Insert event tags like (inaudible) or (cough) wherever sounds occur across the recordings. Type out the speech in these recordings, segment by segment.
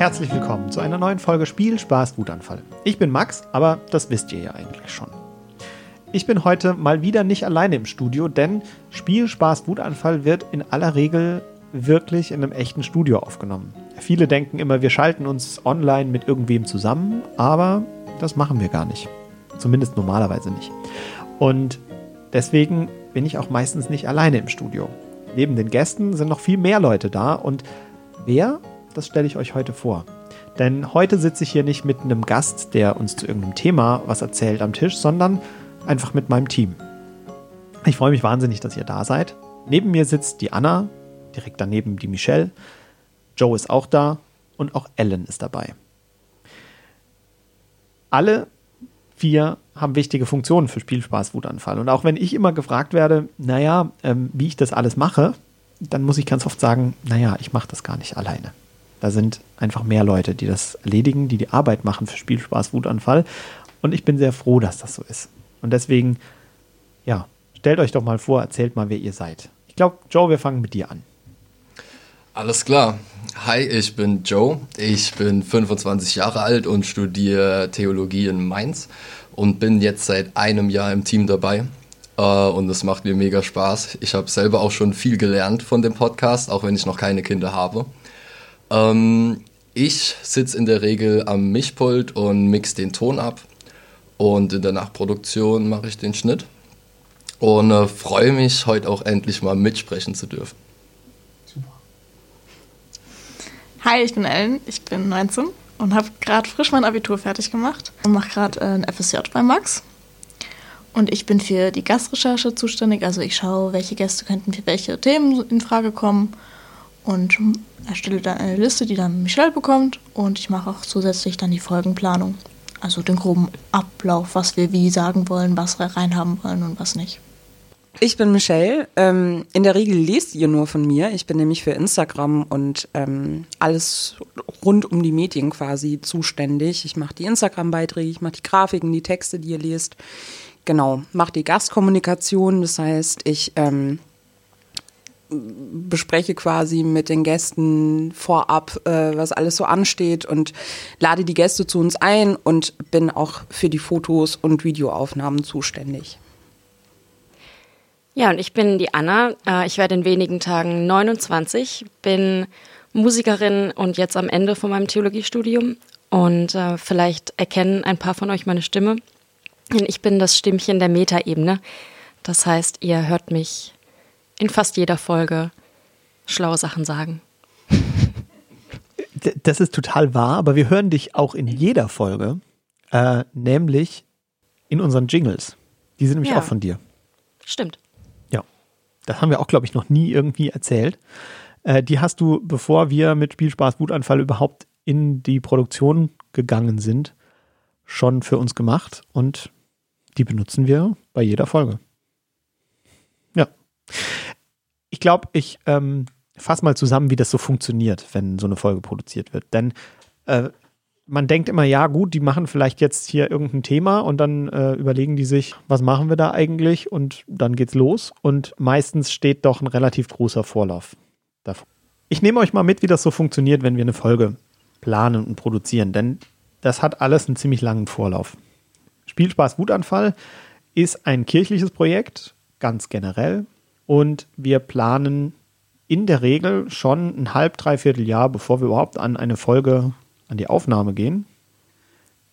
Herzlich willkommen zu einer neuen Folge Spiel, Spaß, Wutanfall. Ich bin Max, aber das wisst ihr ja eigentlich schon. Ich bin heute mal wieder nicht alleine im Studio, denn Spiel, Spaß, Wutanfall wird in aller Regel wirklich in einem echten Studio aufgenommen. Viele denken immer, wir schalten uns online mit irgendwem zusammen, aber das machen wir gar nicht. Zumindest normalerweise nicht. Und deswegen bin ich auch meistens nicht alleine im Studio. Neben den Gästen sind noch viel mehr Leute da und wer, das stelle ich euch heute vor. Denn heute sitze ich hier nicht mit einem Gast, der uns zu irgendeinem Thema was erzählt am Tisch, sondern einfach mit meinem Team. Ich freue mich wahnsinnig, dass ihr da seid. Neben mir sitzt die Anna, direkt daneben die Michelle. Joe ist auch da und auch Ellen ist dabei. Alle vier haben wichtige Funktionen für Spielspaß, Wutanfall. Und auch wenn ich immer gefragt werde, naja, ähm, wie ich das alles mache, dann muss ich ganz oft sagen, naja, ich mache das gar nicht alleine. Da sind einfach mehr Leute, die das erledigen, die die Arbeit machen für Spielspaß, Wutanfall. Und ich bin sehr froh, dass das so ist. Und deswegen, ja, stellt euch doch mal vor, erzählt mal, wer ihr seid. Ich glaube, Joe, wir fangen mit dir an. Alles klar. Hi, ich bin Joe. Ich bin 25 Jahre alt und studiere Theologie in Mainz und bin jetzt seit einem Jahr im Team dabei. Äh, und es macht mir mega Spaß. Ich habe selber auch schon viel gelernt von dem Podcast, auch wenn ich noch keine Kinder habe. Ähm, ich sitze in der Regel am Mischpult und mix den Ton ab. Und in der Nachproduktion mache ich den Schnitt. Und äh, freue mich, heute auch endlich mal mitsprechen zu dürfen. Hi, ich bin Ellen, ich bin 19 und habe gerade frisch mein Abitur fertig gemacht und mache gerade äh, ein FSJ bei Max. Und ich bin für die Gastrecherche zuständig, also ich schaue, welche Gäste könnten für welche Themen in Frage kommen und erstelle dann eine Liste, die dann Michelle bekommt und ich mache auch zusätzlich dann die Folgenplanung. Also den groben Ablauf, was wir wie sagen wollen, was wir reinhaben wollen und was nicht. Ich bin Michelle. Ähm, in der Regel lest ihr nur von mir. Ich bin nämlich für Instagram und ähm, alles rund um die Medien quasi zuständig. Ich mache die Instagram-Beiträge, ich mache die Grafiken, die Texte, die ihr lest. Genau, mache die Gastkommunikation. Das heißt, ich ähm, bespreche quasi mit den Gästen vorab, äh, was alles so ansteht und lade die Gäste zu uns ein und bin auch für die Fotos und Videoaufnahmen zuständig. Ja, und ich bin die Anna. Äh, ich werde in wenigen Tagen 29, bin Musikerin und jetzt am Ende von meinem Theologiestudium. Und äh, vielleicht erkennen ein paar von euch meine Stimme. Ich bin das Stimmchen der Metaebene. Das heißt, ihr hört mich in fast jeder Folge schlaue Sachen sagen. Das ist total wahr, aber wir hören dich auch in jeder Folge, äh, nämlich in unseren Jingles. Die sind nämlich ja. auch von dir. Stimmt. Das haben wir auch, glaube ich, noch nie irgendwie erzählt. Äh, die hast du, bevor wir mit Spielspaß Wutanfall überhaupt in die Produktion gegangen sind, schon für uns gemacht und die benutzen wir bei jeder Folge. Ja. Ich glaube, ich ähm, fasse mal zusammen, wie das so funktioniert, wenn so eine Folge produziert wird. Denn äh, man denkt immer, ja gut, die machen vielleicht jetzt hier irgendein Thema und dann äh, überlegen die sich, was machen wir da eigentlich und dann geht's los und meistens steht doch ein relativ großer Vorlauf davor. Ich nehme euch mal mit, wie das so funktioniert, wenn wir eine Folge planen und produzieren, denn das hat alles einen ziemlich langen Vorlauf. Spielspaß Wutanfall ist ein kirchliches Projekt, ganz generell, und wir planen in der Regel schon ein halb, dreiviertel Jahr, bevor wir überhaupt an eine Folge an die Aufnahme gehen,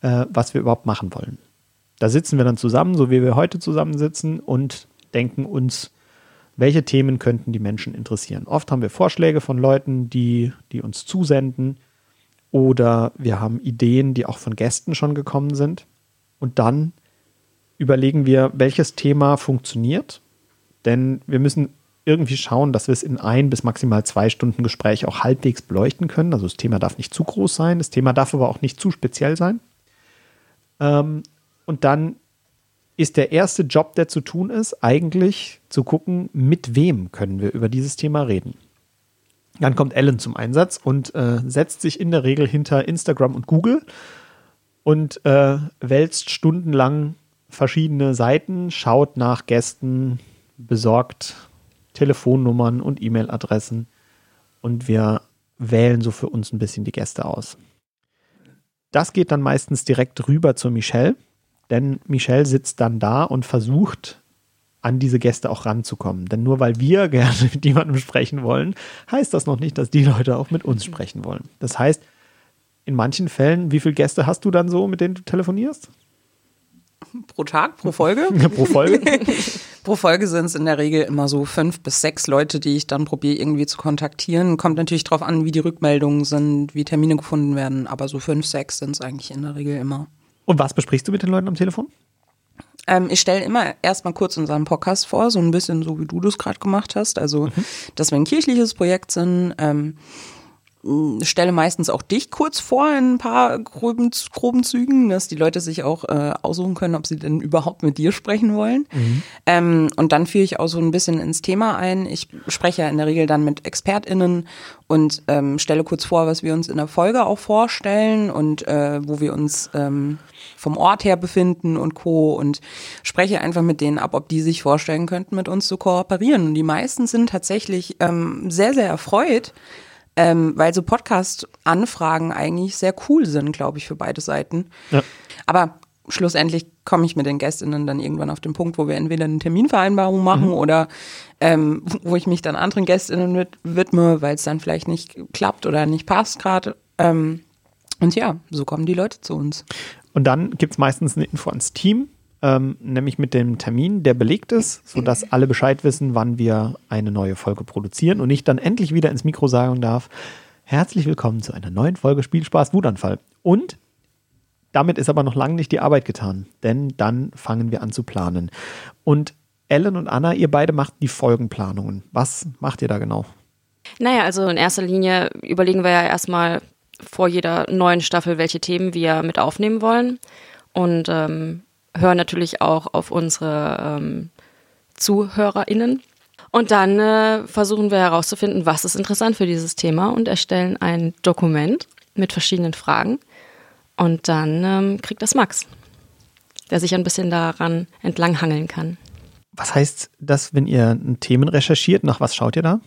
äh, was wir überhaupt machen wollen. Da sitzen wir dann zusammen, so wie wir heute zusammensitzen und denken uns, welche Themen könnten die Menschen interessieren. Oft haben wir Vorschläge von Leuten, die, die uns zusenden oder wir haben Ideen, die auch von Gästen schon gekommen sind. Und dann überlegen wir, welches Thema funktioniert. Denn wir müssen irgendwie schauen, dass wir es in ein bis maximal zwei Stunden Gespräch auch halbwegs beleuchten können. Also das Thema darf nicht zu groß sein, das Thema darf aber auch nicht zu speziell sein. Ähm, und dann ist der erste Job, der zu tun ist, eigentlich zu gucken, mit wem können wir über dieses Thema reden. Dann kommt Ellen zum Einsatz und äh, setzt sich in der Regel hinter Instagram und Google und äh, wälzt stundenlang verschiedene Seiten, schaut nach Gästen, besorgt Telefonnummern und E-Mail-Adressen. Und wir wählen so für uns ein bisschen die Gäste aus. Das geht dann meistens direkt rüber zu Michelle, denn Michelle sitzt dann da und versucht, an diese Gäste auch ranzukommen. Denn nur weil wir (laughs) gerne mit jemandem sprechen wollen, heißt das noch nicht, dass die Leute auch mit uns sprechen wollen. Das heißt, in manchen Fällen, wie viele Gäste hast du dann so, mit denen du telefonierst? Pro Tag, pro Folge? (laughs) pro Folge? (laughs) pro Folge sind es in der Regel immer so fünf bis sechs Leute, die ich dann probiere irgendwie zu kontaktieren. Kommt natürlich darauf an, wie die Rückmeldungen sind, wie Termine gefunden werden, aber so fünf, sechs sind es eigentlich in der Regel immer. Und was besprichst du mit den Leuten am Telefon? Ähm, ich stelle immer erstmal kurz unseren Podcast vor, so ein bisschen so, wie du das gerade gemacht hast. Also, mhm. dass wir ein kirchliches Projekt sind. Ähm, stelle meistens auch dich kurz vor in ein paar groben, groben Zügen, dass die Leute sich auch äh, aussuchen können, ob sie denn überhaupt mit dir sprechen wollen. Mhm. Ähm, und dann führe ich auch so ein bisschen ins Thema ein. Ich spreche ja in der Regel dann mit ExpertInnen und ähm, stelle kurz vor, was wir uns in der Folge auch vorstellen und äh, wo wir uns ähm, vom Ort her befinden und Co. und spreche einfach mit denen ab, ob die sich vorstellen könnten, mit uns zu kooperieren. Und die meisten sind tatsächlich ähm, sehr, sehr erfreut, ähm, weil so Podcast-Anfragen eigentlich sehr cool sind, glaube ich, für beide Seiten. Ja. Aber schlussendlich komme ich mit den Gästinnen dann irgendwann auf den Punkt, wo wir entweder eine Terminvereinbarung machen mhm. oder ähm, wo ich mich dann anderen Gästinnen widme, weil es dann vielleicht nicht klappt oder nicht passt gerade. Ähm, und ja, so kommen die Leute zu uns. Und dann gibt es meistens eine Info ans Team, ähm, nämlich mit dem Termin, der belegt ist, sodass alle Bescheid wissen, wann wir eine neue Folge produzieren und ich dann endlich wieder ins Mikro sagen darf, herzlich willkommen zu einer neuen Folge Spielspaß Wutanfall. Und damit ist aber noch lange nicht die Arbeit getan, denn dann fangen wir an zu planen. Und Ellen und Anna, ihr beide macht die Folgenplanungen. Was macht ihr da genau? Naja, also in erster Linie überlegen wir ja erstmal vor jeder neuen Staffel, welche Themen wir mit aufnehmen wollen. Und ähm, hören natürlich auch auf unsere ähm, ZuhörerInnen. Und dann äh, versuchen wir herauszufinden, was ist interessant für dieses Thema und erstellen ein Dokument mit verschiedenen Fragen. Und dann ähm, kriegt das Max, der sich ein bisschen daran entlanghangeln kann. Was heißt das, wenn ihr Themen recherchiert? Nach was schaut ihr da?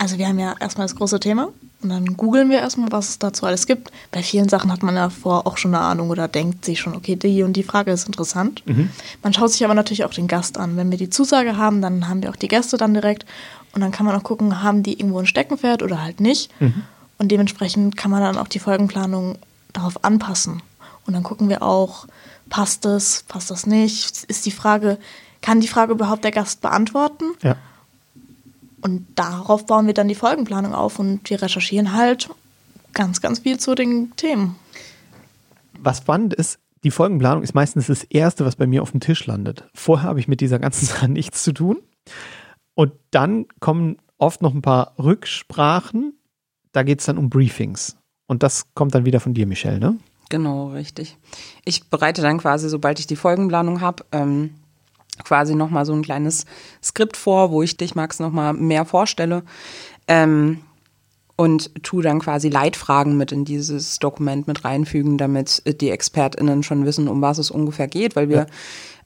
Also wir haben ja erstmal das große Thema und dann googeln wir erstmal, was es dazu alles gibt. Bei vielen Sachen hat man ja vorher auch schon eine Ahnung oder denkt sich schon, okay, die und die Frage ist interessant. Mhm. Man schaut sich aber natürlich auch den Gast an. Wenn wir die Zusage haben, dann haben wir auch die Gäste dann direkt und dann kann man auch gucken, haben die irgendwo ein Steckenpferd oder halt nicht. Mhm. Und dementsprechend kann man dann auch die Folgenplanung darauf anpassen. Und dann gucken wir auch, passt das, passt das nicht? Ist die Frage, kann die Frage überhaupt der Gast beantworten? Ja. Und darauf bauen wir dann die Folgenplanung auf und wir recherchieren halt ganz, ganz viel zu den Themen. Was spannend ist, die Folgenplanung ist meistens das Erste, was bei mir auf dem Tisch landet. Vorher habe ich mit dieser ganzen (laughs) Sache nichts zu tun. Und dann kommen oft noch ein paar Rücksprachen. Da geht es dann um Briefings. Und das kommt dann wieder von dir, Michelle, ne? Genau, richtig. Ich bereite dann quasi, sobald ich die Folgenplanung habe, ähm, quasi nochmal so ein kleines Skript vor, wo ich dich, Max, nochmal mehr vorstelle. Ähm, und tu dann quasi Leitfragen mit in dieses Dokument mit reinfügen, damit die ExpertInnen schon wissen, um was es ungefähr geht, weil wir ja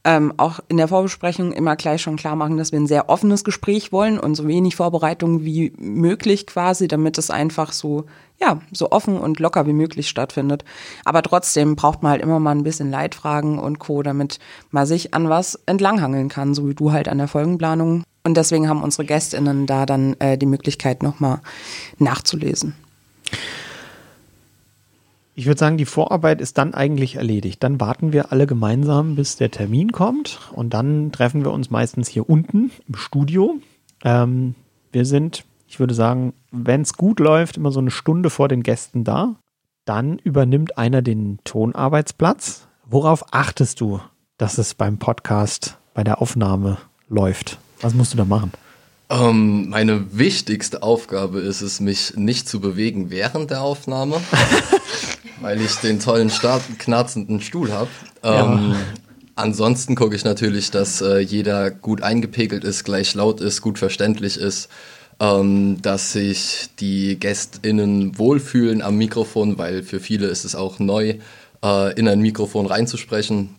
ähm, auch in der Vorbesprechung immer gleich schon klar machen, dass wir ein sehr offenes Gespräch wollen und so wenig Vorbereitung wie möglich quasi, damit es einfach so, ja, so offen und locker wie möglich stattfindet. Aber trotzdem braucht man halt immer mal ein bisschen Leitfragen und Co., damit man sich an was entlanghangeln kann, so wie du halt an der Folgenplanung. Und deswegen haben unsere GästInnen da dann äh, die Möglichkeit, nochmal nachzulesen. Ich würde sagen, die Vorarbeit ist dann eigentlich erledigt. Dann warten wir alle gemeinsam, bis der Termin kommt und dann treffen wir uns meistens hier unten im Studio. Ähm, wir sind, ich würde sagen, wenn es gut läuft, immer so eine Stunde vor den Gästen da. Dann übernimmt einer den Tonarbeitsplatz. Worauf achtest du, dass es beim Podcast, bei der Aufnahme läuft? Was musst du da machen? Ähm, meine wichtigste Aufgabe ist es, mich nicht zu bewegen während der Aufnahme, (laughs) weil ich den tollen, knarzenden Stuhl habe. Ähm, ja. Ansonsten gucke ich natürlich, dass äh, jeder gut eingepegelt ist, gleich laut ist, gut verständlich ist, ähm, dass sich die GästInnen wohlfühlen am Mikrofon, weil für viele ist es auch neu, äh, in ein Mikrofon reinzusprechen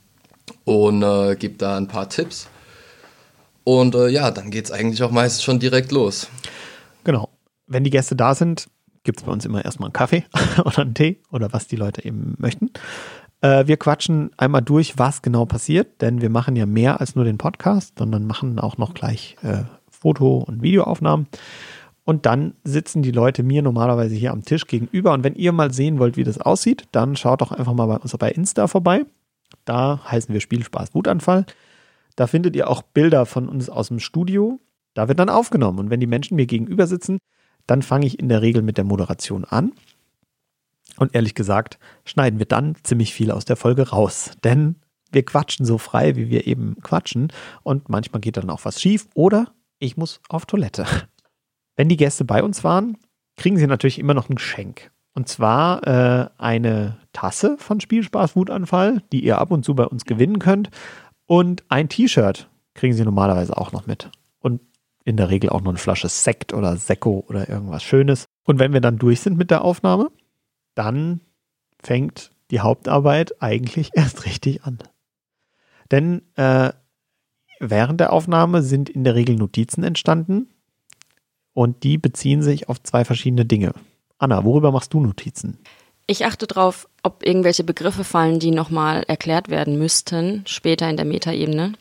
und äh, gebe da ein paar Tipps. Und äh, ja, dann geht es eigentlich auch meistens schon direkt los. Genau. Wenn die Gäste da sind, gibt es bei uns immer erstmal einen Kaffee (laughs) oder einen Tee oder was die Leute eben möchten. Äh, wir quatschen einmal durch, was genau passiert, denn wir machen ja mehr als nur den Podcast, sondern machen auch noch gleich äh, Foto- und Videoaufnahmen. Und dann sitzen die Leute mir normalerweise hier am Tisch gegenüber. Und wenn ihr mal sehen wollt, wie das aussieht, dann schaut doch einfach mal bei uns bei Insta vorbei. Da heißen wir Spielspaß Wutanfall. Da findet ihr auch Bilder von uns aus dem Studio. Da wird dann aufgenommen. Und wenn die Menschen mir gegenüber sitzen, dann fange ich in der Regel mit der Moderation an. Und ehrlich gesagt, schneiden wir dann ziemlich viel aus der Folge raus. Denn wir quatschen so frei, wie wir eben quatschen. Und manchmal geht dann auch was schief oder ich muss auf Toilette. Wenn die Gäste bei uns waren, kriegen sie natürlich immer noch ein Geschenk. Und zwar äh, eine Tasse von Spielspaß Wutanfall, die ihr ab und zu bei uns gewinnen könnt. Und ein T-Shirt kriegen sie normalerweise auch noch mit. Und in der Regel auch noch eine Flasche Sekt oder Sekko oder irgendwas Schönes. Und wenn wir dann durch sind mit der Aufnahme, dann fängt die Hauptarbeit eigentlich (laughs) erst richtig an. Denn äh, während der Aufnahme sind in der Regel Notizen entstanden, und die beziehen sich auf zwei verschiedene Dinge. Anna, worüber machst du Notizen? Ich achte darauf, ob irgendwelche Begriffe fallen, die nochmal erklärt werden müssten, später in der Metaebene.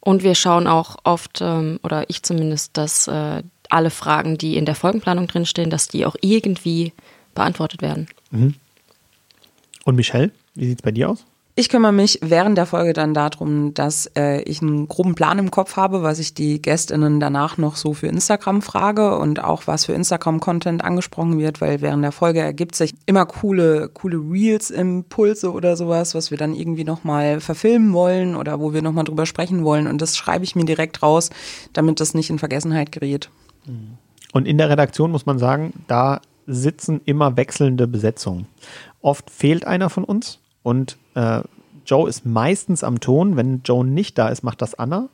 Und wir schauen auch oft, ähm, oder ich zumindest, dass äh, alle Fragen, die in der Folgenplanung drinstehen, dass die auch irgendwie beantwortet werden. Mhm. Und Michelle, wie sieht es bei dir aus? Ich kümmere mich während der Folge dann darum, dass äh, ich einen groben Plan im Kopf habe, was ich die Gästinnen danach noch so für Instagram frage und auch was für Instagram-Content angesprochen wird, weil während der Folge ergibt sich immer coole, coole Reels, Impulse oder sowas, was wir dann irgendwie nochmal verfilmen wollen oder wo wir nochmal drüber sprechen wollen. Und das schreibe ich mir direkt raus, damit das nicht in Vergessenheit gerät. Und in der Redaktion muss man sagen, da sitzen immer wechselnde Besetzungen. Oft fehlt einer von uns und äh, Joe ist meistens am Ton. Wenn Joe nicht da ist, macht das Anna.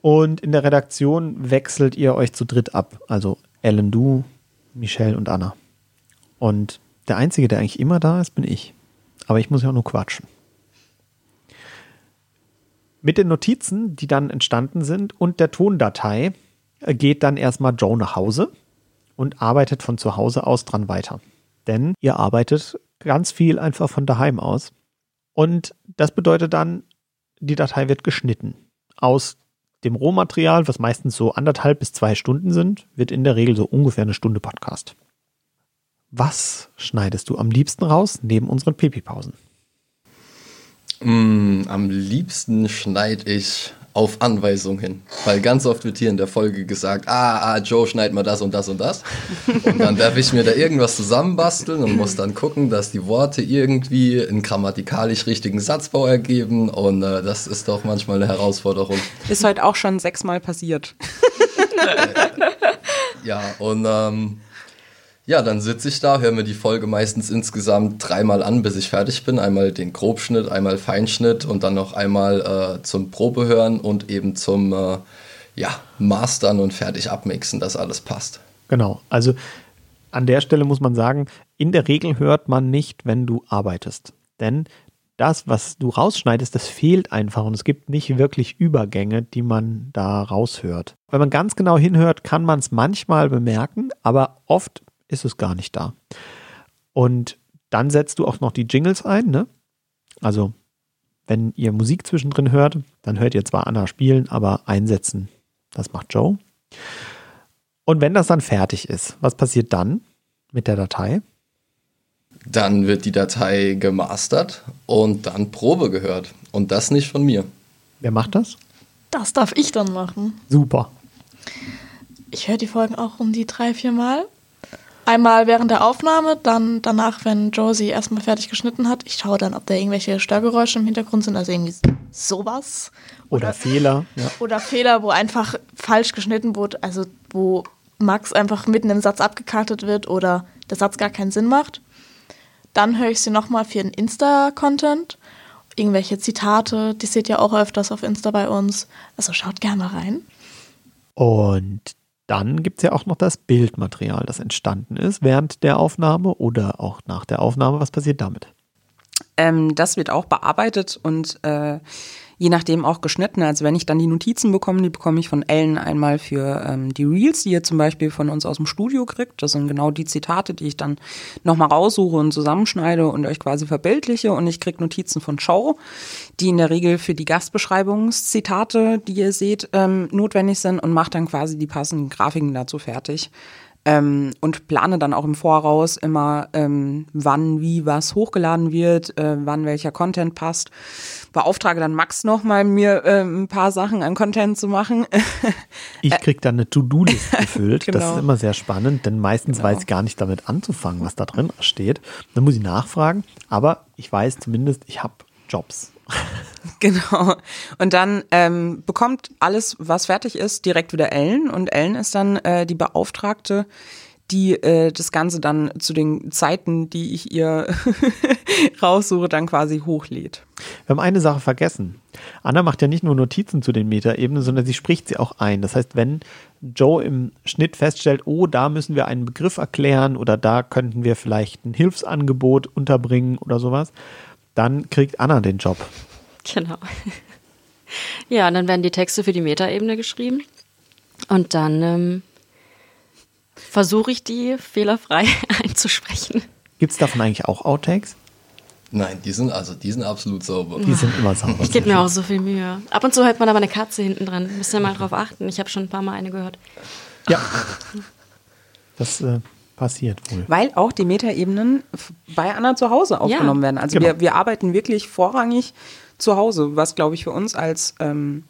Und in der Redaktion wechselt ihr euch zu dritt ab. Also Ellen, du, Michelle und Anna. Und der Einzige, der eigentlich immer da ist, bin ich. Aber ich muss ja auch nur quatschen. Mit den Notizen, die dann entstanden sind und der Tondatei, äh, geht dann erstmal Joe nach Hause und arbeitet von zu Hause aus dran weiter. Denn ihr arbeitet ganz viel einfach von daheim aus. Und das bedeutet dann, die Datei wird geschnitten. Aus dem Rohmaterial, was meistens so anderthalb bis zwei Stunden sind, wird in der Regel so ungefähr eine Stunde Podcast. Was schneidest du am liebsten raus neben unseren Pipi-Pausen? Mm, am liebsten schneide ich auf Anweisung hin. Weil ganz oft wird hier in der Folge gesagt, ah, ah, Joe, schneid mal das und das und das. Und dann darf ich mir da irgendwas zusammenbasteln und muss dann gucken, dass die Worte irgendwie einen grammatikalisch richtigen Satzbau ergeben. Und äh, das ist doch manchmal eine Herausforderung. Ist heute auch schon sechsmal passiert. ja, und ähm, ja, dann sitze ich da, höre mir die Folge meistens insgesamt dreimal an, bis ich fertig bin. Einmal den Grobschnitt, einmal Feinschnitt und dann noch einmal äh, zum Probehören und eben zum äh, ja, Mastern und fertig abmixen, dass alles passt. Genau, also an der Stelle muss man sagen, in der Regel hört man nicht, wenn du arbeitest. Denn das, was du rausschneidest, das fehlt einfach und es gibt nicht wirklich Übergänge, die man da raushört. Wenn man ganz genau hinhört, kann man es manchmal bemerken, aber oft ist es gar nicht da. Und dann setzt du auch noch die Jingles ein, ne? Also, wenn ihr Musik zwischendrin hört, dann hört ihr zwar Anna spielen, aber einsetzen, das macht Joe. Und wenn das dann fertig ist, was passiert dann mit der Datei? Dann wird die Datei gemastert und dann Probe gehört. Und das nicht von mir. Wer macht das? Das darf ich dann machen. Super. Ich höre die Folgen auch um die drei, vier Mal Einmal während der Aufnahme, dann danach, wenn Josie erstmal fertig geschnitten hat. Ich schaue dann, ob da irgendwelche Störgeräusche im Hintergrund sind, also irgendwie sowas. Oder, oder Fehler. Ja. Oder Fehler, wo einfach falsch geschnitten wurde, also wo Max einfach mitten im Satz abgekartet wird oder der Satz gar keinen Sinn macht. Dann höre ich sie nochmal für den Insta-Content. Irgendwelche Zitate, die seht ihr auch öfters auf Insta bei uns. Also schaut gerne rein. Und dann gibt es ja auch noch das Bildmaterial, das entstanden ist während der Aufnahme oder auch nach der Aufnahme. Was passiert damit? Ähm, das wird auch bearbeitet und äh, je nachdem auch geschnitten. Also wenn ich dann die Notizen bekomme, die bekomme ich von Ellen einmal für ähm, die Reels, die ihr zum Beispiel von uns aus dem Studio kriegt. Das sind genau die Zitate, die ich dann nochmal raussuche und zusammenschneide und euch quasi verbildliche. Und ich kriege Notizen von Show, die in der Regel für die Gastbeschreibungszitate, die ihr seht, ähm, notwendig sind und mache dann quasi die passenden Grafiken dazu fertig ähm, und plane dann auch im Voraus immer, ähm, wann, wie, was hochgeladen wird, äh, wann welcher Content passt. Beauftrage dann Max nochmal, mir äh, ein paar Sachen an Content zu machen. (laughs) ich krieg dann eine To-Do-List (laughs) gefüllt. genau. Das ist immer sehr spannend, denn meistens genau. weiß ich gar nicht damit anzufangen, was da drin steht. Dann muss ich nachfragen, aber ich weiß zumindest, ich habe Jobs. (laughs) Genau. Und dann ähm, bekommt alles, was fertig ist, direkt wieder Ellen. Und Ellen ist dann äh, die Beauftragte, die äh, das Ganze dann zu den Zeiten, die ich ihr (laughs) raussuche, dann quasi hochlädt. Wir haben eine Sache vergessen. Anna macht ja nicht nur Notizen zu den Metaebenen, sondern sie spricht sie auch ein. Das heißt, wenn Joe im Schnitt feststellt, oh, da müssen wir einen Begriff erklären oder da könnten wir vielleicht ein Hilfsangebot unterbringen oder sowas, dann kriegt Anna den Job. Genau. (laughs) Ja, und dann werden die Texte für die Metaebene geschrieben. Und dann ähm, versuche ich die fehlerfrei (laughs) einzusprechen. Gibt es davon eigentlich auch Outtakes? Nein, die sind also die sind absolut sauber. Die sind immer sauber. Ich gebe mir auch so viel Mühe. Ab und zu hört man aber eine Katze hinten dran. Müsst ihr mal drauf achten. Ich habe schon ein paar Mal eine gehört. Ja. Das äh, passiert wohl. Weil auch die Metaebenen bei Anna zu Hause aufgenommen ja. werden. Also genau. wir, wir arbeiten wirklich vorrangig zu Hause, was glaube ich für uns als ähm,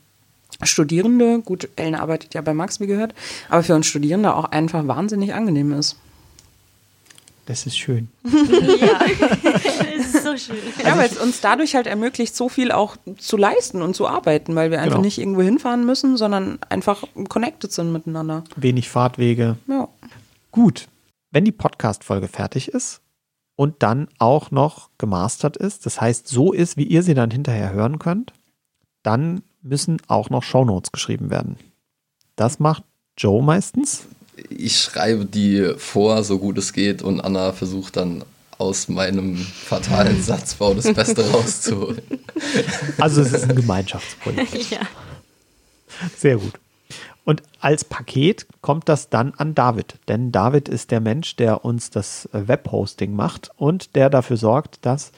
Studierende, gut, Ellen arbeitet ja bei Max, wie gehört, aber für uns Studierende auch einfach wahnsinnig angenehm ist. Das ist schön. (laughs) ja, das ist so schön. Ja, weil es uns dadurch halt ermöglicht, so viel auch zu leisten und zu arbeiten, weil wir einfach genau. nicht irgendwo hinfahren müssen, sondern einfach connected sind miteinander. Wenig Fahrtwege. Ja. Gut. Wenn die Podcast-Folge fertig ist, und dann auch noch gemastert ist, das heißt so ist, wie ihr sie dann hinterher hören könnt, dann müssen auch noch Shownotes geschrieben werden. Das macht Joe meistens. Ich schreibe die vor, so gut es geht, und Anna versucht dann aus meinem fatalen (laughs) Satzbau das Beste rauszuholen. Also es ist ein Gemeinschaftsprojekt. (laughs) ja. Sehr gut. Und als Paket kommt das dann an David, denn David ist der Mensch, der uns das Webhosting macht und der dafür sorgt, dass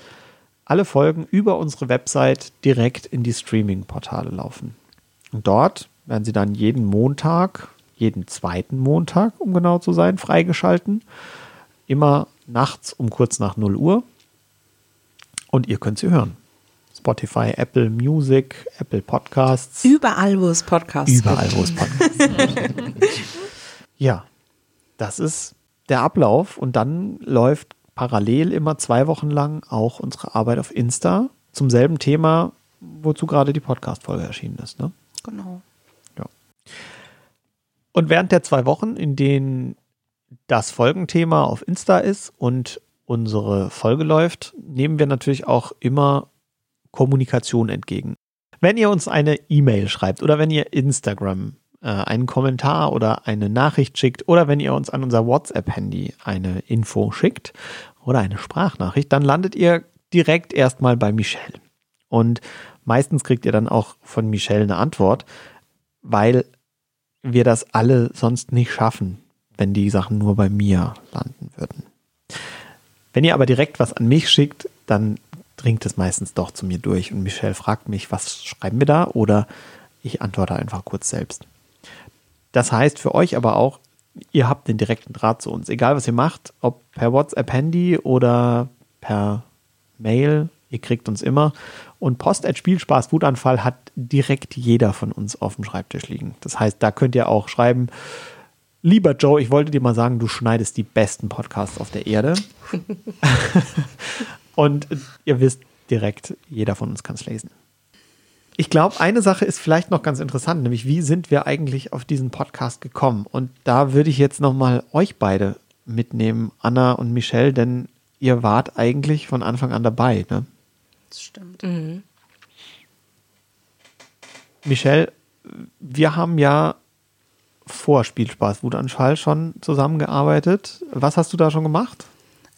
alle Folgen über unsere Website direkt in die Streaming-Portale laufen. Und dort werden sie dann jeden Montag, jeden zweiten Montag, um genau zu sein, freigeschalten. Immer nachts um kurz nach 0 Uhr. Und ihr könnt sie hören. Spotify, Apple Music, Apple Podcasts. Überall, wo es Podcasts Überall, gibt. wo es Podcasts gibt. (laughs) ja, das ist der Ablauf und dann läuft parallel immer zwei Wochen lang auch unsere Arbeit auf Insta zum selben Thema, wozu gerade die Podcast-Folge erschienen ist. Ne? Genau. Ja. Und während der zwei Wochen, in denen das Folgenthema auf Insta ist und unsere Folge läuft, nehmen wir natürlich auch immer Kommunikation entgegen. Wenn ihr uns eine E-Mail schreibt oder wenn ihr Instagram äh, einen Kommentar oder eine Nachricht schickt oder wenn ihr uns an unser WhatsApp-Handy eine Info schickt oder eine Sprachnachricht, dann landet ihr direkt erstmal bei Michelle. Und meistens kriegt ihr dann auch von Michelle eine Antwort, weil wir das alle sonst nicht schaffen, wenn die Sachen nur bei mir landen würden. Wenn ihr aber direkt was an mich schickt, dann dringt es meistens doch zu mir durch und Michelle fragt mich, was schreiben wir da? Oder ich antworte einfach kurz selbst. Das heißt für euch aber auch, ihr habt den direkten Draht zu uns. Egal was ihr macht, ob per WhatsApp Handy oder per Mail, ihr kriegt uns immer. Und Post at Spielspaß Wutanfall hat direkt jeder von uns auf dem Schreibtisch liegen. Das heißt, da könnt ihr auch schreiben, Lieber Joe, ich wollte dir mal sagen, du schneidest die besten Podcasts auf der Erde. (laughs) (laughs) Und ihr wisst direkt, jeder von uns kann es lesen. Ich glaube, eine Sache ist vielleicht noch ganz interessant, nämlich wie sind wir eigentlich auf diesen Podcast gekommen? Und da würde ich jetzt nochmal euch beide mitnehmen, Anna und Michelle, denn ihr wart eigentlich von Anfang an dabei. Ne? Das stimmt. Mhm. Michelle, wir haben ja vor Spielspaß Wutanfall schon zusammengearbeitet. Was hast du da schon gemacht?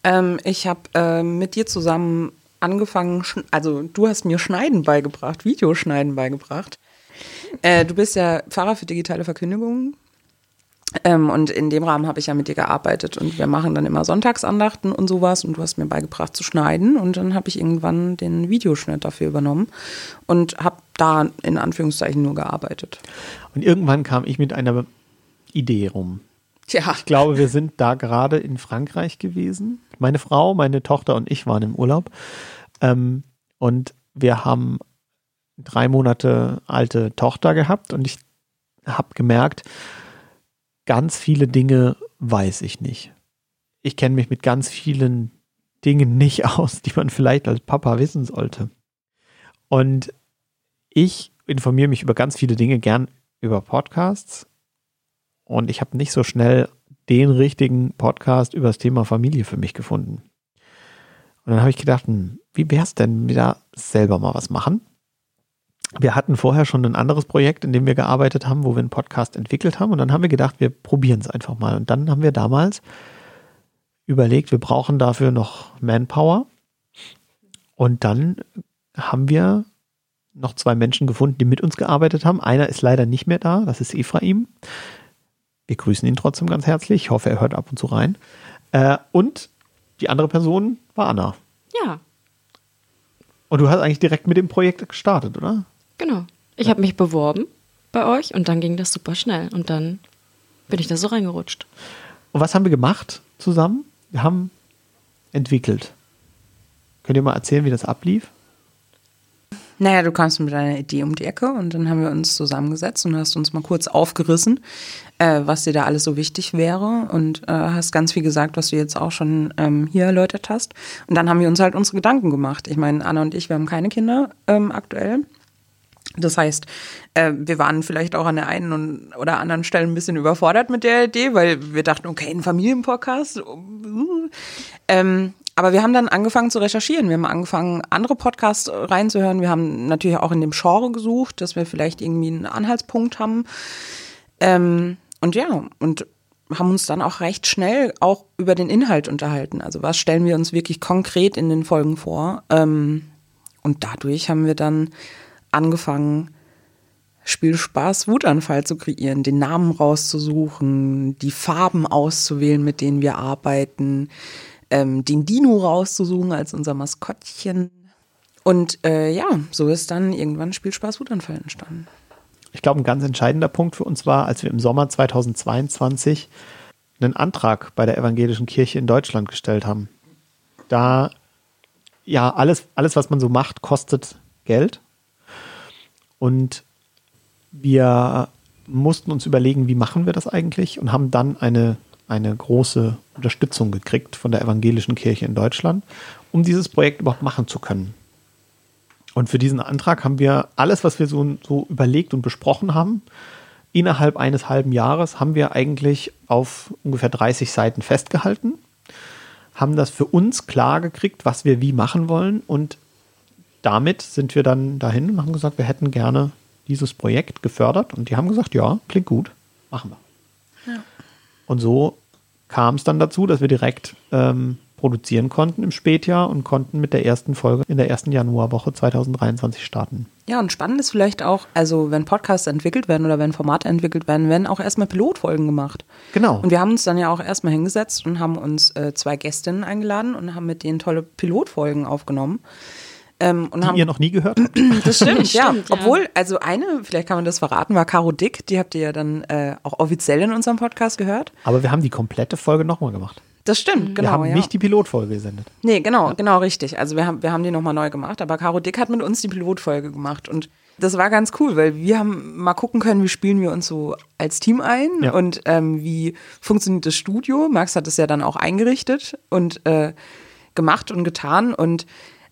Ähm, ich habe äh, mit dir zusammen angefangen, also du hast mir Schneiden beigebracht, Videoschneiden beigebracht. Äh, du bist ja Pfarrer für digitale Verkündigungen. Ähm, und in dem Rahmen habe ich ja mit dir gearbeitet und wir machen dann immer Sonntagsandachten und sowas und du hast mir beigebracht zu schneiden und dann habe ich irgendwann den Videoschnitt dafür übernommen und habe da in Anführungszeichen nur gearbeitet. Und irgendwann kam ich mit einer Idee rum. Tja. Ich glaube, wir sind da gerade in Frankreich gewesen. Meine Frau, meine Tochter und ich waren im Urlaub. Ähm, und wir haben drei Monate alte Tochter gehabt und ich habe gemerkt, ganz viele Dinge weiß ich nicht. Ich kenne mich mit ganz vielen Dingen nicht (laughs) aus, die man vielleicht als Papa wissen sollte. Und ich informiere mich über ganz viele Dinge gern über Podcasts und ich habe nicht so schnell den richtigen Podcast über das Thema Familie für mich gefunden. Und dann habe ich gedacht, hm, wie wäre es denn, wieder selber mal was machen? Wir hatten vorher schon ein anderes Projekt, in dem wir gearbeitet haben, wo wir einen Podcast entwickelt haben. Und dann haben wir gedacht, wir probieren es einfach mal. Und dann haben wir damals überlegt, wir brauchen dafür noch Manpower. Und dann haben wir noch zwei Menschen gefunden, die mit uns gearbeitet haben. Einer ist leider nicht mehr da, das ist Ephraim. Wir grüßen ihn trotzdem ganz herzlich. Ich hoffe, er hört ab und zu rein. Äh, und die andere Person war Anna. Ja, Und du hast eigentlich direkt mit dem Projekt gestartet, oder? genau. Ich habe mich beworben bei euch und dann ging das super schnell und dann bin ich da so reingerutscht. Und was haben wir gemacht zusammen? Wir haben entwickelt. Könnt ihr mal erzählen, wie das ablief? Naja, du kamst mit deiner Idee um die Ecke und dann haben wir uns zusammengesetzt und hast uns mal kurz aufgerissen, äh, was dir da alles so wichtig wäre und äh, hast ganz viel gesagt, was du jetzt auch schon ähm, hier erläutert hast. Und dann haben wir uns halt unsere Gedanken gemacht. Ich meine, Anna und ich, wir haben keine Kinder ähm, aktuell. Das heißt, äh, wir waren vielleicht auch an der einen und, oder anderen Stelle ein bisschen überfordert mit der Idee, weil wir dachten, okay, ein Familienpodcast. Ähm, aber wir haben dann angefangen zu recherchieren. Wir haben angefangen, andere Podcasts reinzuhören. Wir haben natürlich auch in dem Genre gesucht, dass wir vielleicht irgendwie einen Anhaltspunkt haben. Ähm, und ja, und haben uns dann auch recht schnell auch über den Inhalt unterhalten. Also was stellen wir uns wirklich konkret in den Folgen vor? Ähm, und dadurch haben wir dann angefangen, Spielspaß Wutanfall zu kreieren, den Namen rauszusuchen, die Farben auszuwählen, mit denen wir arbeiten, ähm, den Dino rauszusuchen als unser Maskottchen. Und äh, ja, so ist dann irgendwann Spielspaß Wutanfall entstanden. Ich glaube, ein ganz entscheidender Punkt für uns war, als wir im Sommer 2022 einen Antrag bei der Evangelischen Kirche in Deutschland gestellt haben. Da, ja, alles, alles, was man so macht, kostet Geld. Und wir mussten uns überlegen, wie machen wir das eigentlich und haben dann eine, eine große Unterstützung gekriegt von der Evangelischen Kirche in Deutschland, um dieses Projekt überhaupt machen zu können. Und für diesen Antrag haben wir alles, was wir so, so überlegt und besprochen haben, innerhalb eines halben Jahres haben wir eigentlich auf ungefähr 30 Seiten festgehalten, haben das für uns klar gekriegt, was wir wie machen wollen und damit sind wir dann dahin und haben gesagt, wir hätten gerne dieses Projekt gefördert und die haben gesagt, ja, klingt gut, machen wir. Und so kam es dann dazu, dass wir direkt ähm, produzieren konnten im Spätjahr und konnten mit der ersten Folge in der ersten Januarwoche 2023 starten. Ja, und spannend ist vielleicht auch, also wenn Podcasts entwickelt werden oder wenn Formate entwickelt werden, werden auch erstmal Pilotfolgen gemacht. Genau. Und wir haben uns dann ja auch erstmal hingesetzt und haben uns äh, zwei Gästinnen eingeladen und haben mit denen tolle Pilotfolgen aufgenommen. Ähm, und die haben ihr noch nie gehört habt. (clears throat) das stimmt, ja. Stimmt, ja. Obwohl, also eine, vielleicht kann man das verraten, war Caro Dick. Die habt ihr ja dann äh, auch offiziell in unserem Podcast gehört. Aber wir haben die komplette Folge nochmal gemacht. Das stimmt, genau. wir haben ja. nicht die Pilotfolge gesendet. Nee, genau, genau richtig. Also wir haben, wir haben die nochmal neu gemacht, aber Caro Dick hat mit uns die Pilotfolge gemacht und das war ganz cool, weil wir haben mal gucken können, wie spielen wir uns so als Team ein Ja. und ähm, wie funktioniert das Studio. Max hat es ja dann auch eingerichtet und äh, gemacht und getan und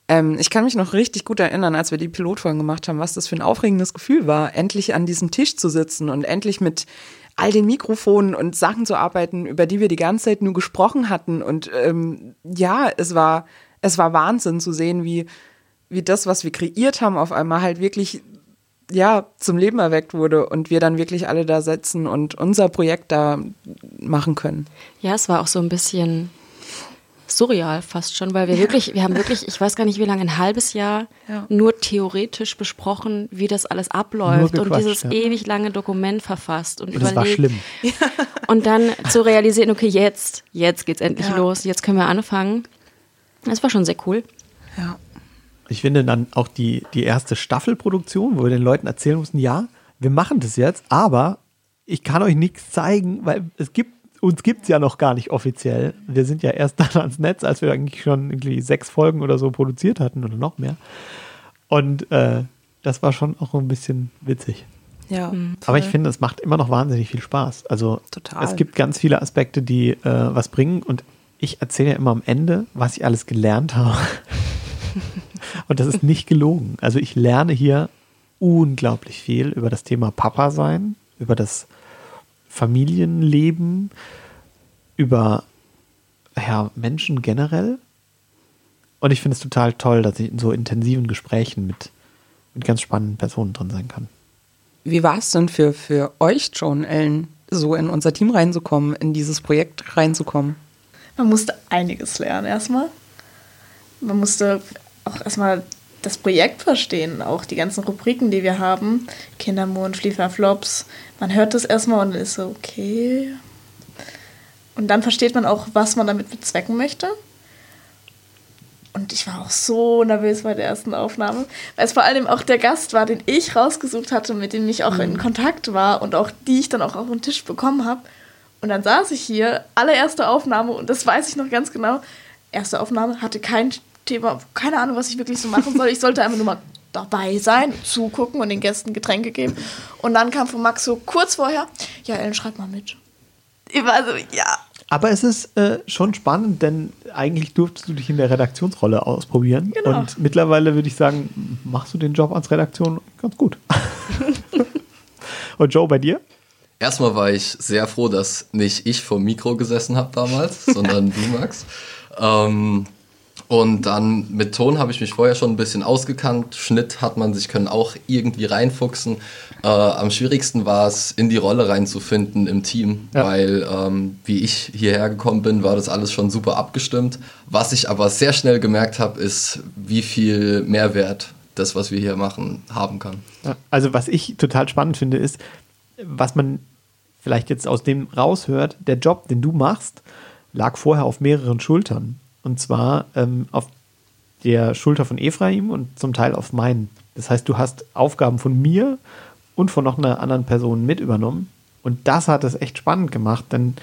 ähm, ich kann mich noch richtig gut erinnern, als wir die Pilotfolgen gemacht haben, was das für ein aufregendes Gefühl war, endlich an diesem Tisch zu sitzen und endlich mit all den Mikrofonen und Sachen zu arbeiten, über die wir die ganze Zeit nur gesprochen hatten. Und ähm, ja, es war, es war Wahnsinn zu sehen, wie, wie das, was wir kreiert haben, auf einmal halt wirklich ja, zum Leben erweckt wurde und wir dann wirklich alle da sitzen und unser Projekt da machen können. Ja, es war auch so ein bisschen surreal fast schon, weil wir wirklich, wir haben wirklich, ich weiß gar nicht wie lange, ein halbes Jahr Ja. nur theoretisch besprochen, wie das alles abläuft und dieses ja. ewig lange Dokument verfasst und, Und es war überlegt. schlimm. (laughs) Und dann zu realisieren, okay, jetzt, jetzt geht's endlich Ja. los, jetzt können wir anfangen. Das war schon sehr cool. Ja. Ich finde dann auch die, die erste Staffelproduktion, wo wir den Leuten erzählen mussten, ja, wir machen das jetzt, aber ich kann euch nichts zeigen, weil es gibt, uns gibt es ja noch gar nicht offiziell. Wir sind ja erst (laughs) dann ans Netz, als wir eigentlich schon irgendwie sechs Folgen oder so produziert hatten oder noch mehr. Und äh, das war schon auch ein bisschen witzig. Ja. Aber ich finde, es macht immer noch wahnsinnig viel Spaß. Also Total. es gibt ganz viele Aspekte, die äh, was bringen und ich erzähle ja immer am Ende, was ich alles gelernt (laughs) habe. und das ist nicht gelogen. Also ich lerne hier unglaublich viel über das Thema Papa sein, über das Familienleben, über ja, Menschen generell. Und ich finde es total toll, dass ich in so intensiven Gesprächen mit, mit ganz spannenden Personen drin sein kann. Wie war es denn für, für euch, Joan Ellen, so in unser Team reinzukommen, in dieses Projekt reinzukommen? Man musste einiges lernen erstmal. Man musste auch erstmal das Projekt verstehen, auch die ganzen Rubriken, die wir haben. Kindermond, Fliefer, Flops. Man hört das erstmal und ist so, okay. Und dann versteht man auch, was man damit bezwecken möchte. Und ich war auch so nervös bei der ersten Aufnahme, weil es vor allem auch der Gast war, den ich rausgesucht hatte, mit dem ich auch in Kontakt war und auch die ich dann auch auf den Tisch bekommen habe. Und dann saß ich hier, allererste Aufnahme, und das weiß ich noch ganz genau. Erste Aufnahme hatte kein Thema, keine Ahnung, was ich wirklich so machen soll. Ich sollte einfach nur mal dabei sein, zugucken und den Gästen Getränke geben. Und dann kam von Max so kurz vorher, ja, Ellen, schreib mal mit. Ich war so, ja, Aber es ist äh, schon spannend, denn eigentlich durftest du dich in der Redaktionsrolle ausprobieren. Genau. Und mittlerweile würde ich sagen, machst du den Job als Redaktion ganz gut. (laughs) Und Joe, bei dir? Erstmal war ich sehr froh, dass nicht ich vor dem Mikro gesessen habe damals, sondern du, Max. Ähm, und dann mit Ton habe ich mich vorher schon ein bisschen ausgekannt. Schnitt hat man sich können auch irgendwie reinfuchsen. Äh, am schwierigsten war es, in die Rolle reinzufinden im Team, Ja. weil ähm, wie ich hierher gekommen bin, war das alles schon super abgestimmt. Was ich aber sehr schnell gemerkt habe, ist, wie viel Mehrwert das, was wir hier machen, haben kann. Ja, Also was ich total spannend finde, ist, was man vielleicht jetzt aus dem raushört, der Job, den du machst, lag vorher auf mehreren Schultern. Und zwar ähm, auf der Schulter von Ephraim und zum Teil auf meinen. Das heißt, du hast Aufgaben von mir und von noch einer anderen Person mit übernommen. Und das hat es echt spannend gemacht, denn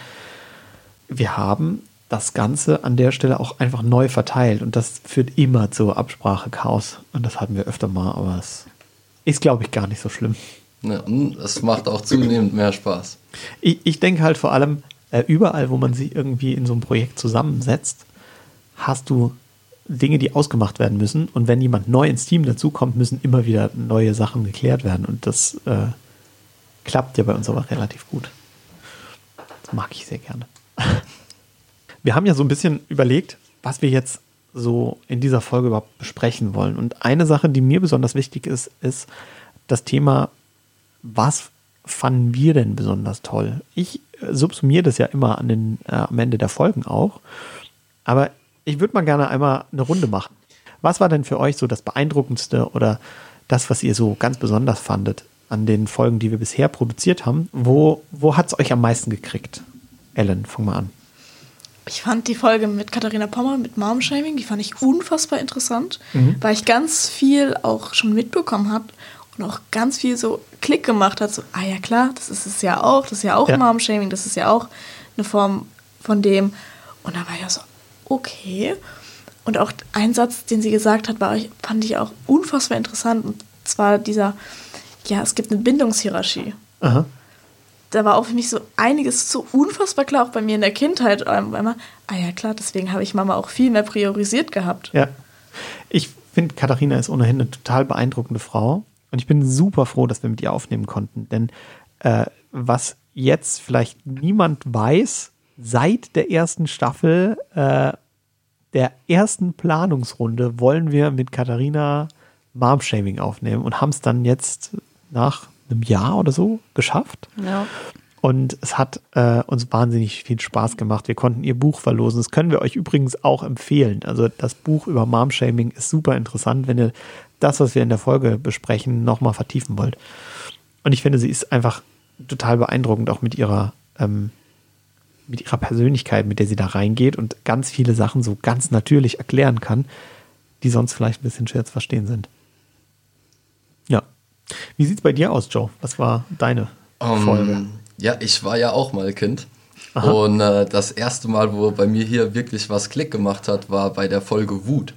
wir haben das Ganze an der Stelle auch einfach neu verteilt. Und das führt immer zu Absprache-Chaos. Und das hatten wir öfter mal, aber es ist, glaube ich, gar nicht so schlimm. Ne, und es macht auch zunehmend mehr Spaß. Ich, ich denke halt vor allem, äh, überall, wo man sich irgendwie in so einem Projekt zusammensetzt, hast du Dinge, die ausgemacht werden müssen. Und wenn jemand neu ins Team dazukommt, müssen immer wieder neue Sachen geklärt werden. Und das äh, klappt ja bei uns aber relativ gut. Das mag ich sehr gerne. (laughs) Wir haben ja so ein bisschen überlegt, was wir jetzt so in dieser Folge überhaupt besprechen wollen. Und eine Sache, die mir besonders wichtig ist, ist das Thema, was fanden wir denn besonders toll? Ich äh, subsumiere das ja immer an den, äh, am Ende der Folgen auch. Aber ich würde mal gerne einmal eine Runde machen. Was war denn für euch so das Beeindruckendste oder das, was ihr so ganz besonders fandet an den Folgen, die wir bisher produziert haben? Wo, wo hat es euch am meisten gekriegt? Ellen, fang mal an. Ich fand die Folge mit Katharina Pommer, mit Momshaming, die fand ich unfassbar interessant, weil ich ganz viel auch schon mitbekommen habe und auch ganz viel so Klick gemacht hat, so, ah ja klar, das ist es ja auch, das ist ja auch Ja. Momshaming, das ist ja auch eine Form von dem. Und da war ich ja so, okay. Und auch ein Satz, den sie gesagt hat, war, fand ich auch unfassbar interessant. Und zwar dieser, ja, es gibt eine Bindungshierarchie Aha. da war auch für mich so einiges so unfassbar klar, auch bei mir in der Kindheit. ähm, Einmal, ah ja klar, deswegen habe ich Mama auch viel mehr priorisiert gehabt. Ja. Ich finde, Katharina ist ohnehin eine total beeindruckende Frau. Und ich bin super froh, dass wir mit ihr aufnehmen konnten. Denn äh, was jetzt vielleicht niemand weiß, seit der ersten Staffel, äh, der ersten Planungsrunde, wollen wir mit Katharina Mom-Shaming aufnehmen und haben es dann jetzt nach einem Jahr oder so geschafft. Ja. Und es hat äh, uns wahnsinnig viel Spaß gemacht. Wir konnten ihr Buch verlosen. Das können wir euch übrigens auch empfehlen. Also das Buch über Mom-Shaming ist super interessant, wenn ihr das, was wir in der Folge besprechen, nochmal vertiefen wollt. Und ich finde, sie ist einfach total beeindruckend, auch mit ihrer, ähm, mit ihrer Persönlichkeit, mit der sie da reingeht und ganz viele Sachen so ganz natürlich erklären kann, die sonst vielleicht ein bisschen schwer zu verstehen sind. Ja. Wie sieht es bei dir aus, Joe? Was war deine Um, Folge? ja, ich war ja auch mal Kind. Und äh, das erste Mal, wo bei mir hier wirklich was Klick gemacht hat, war bei der Folge Wut.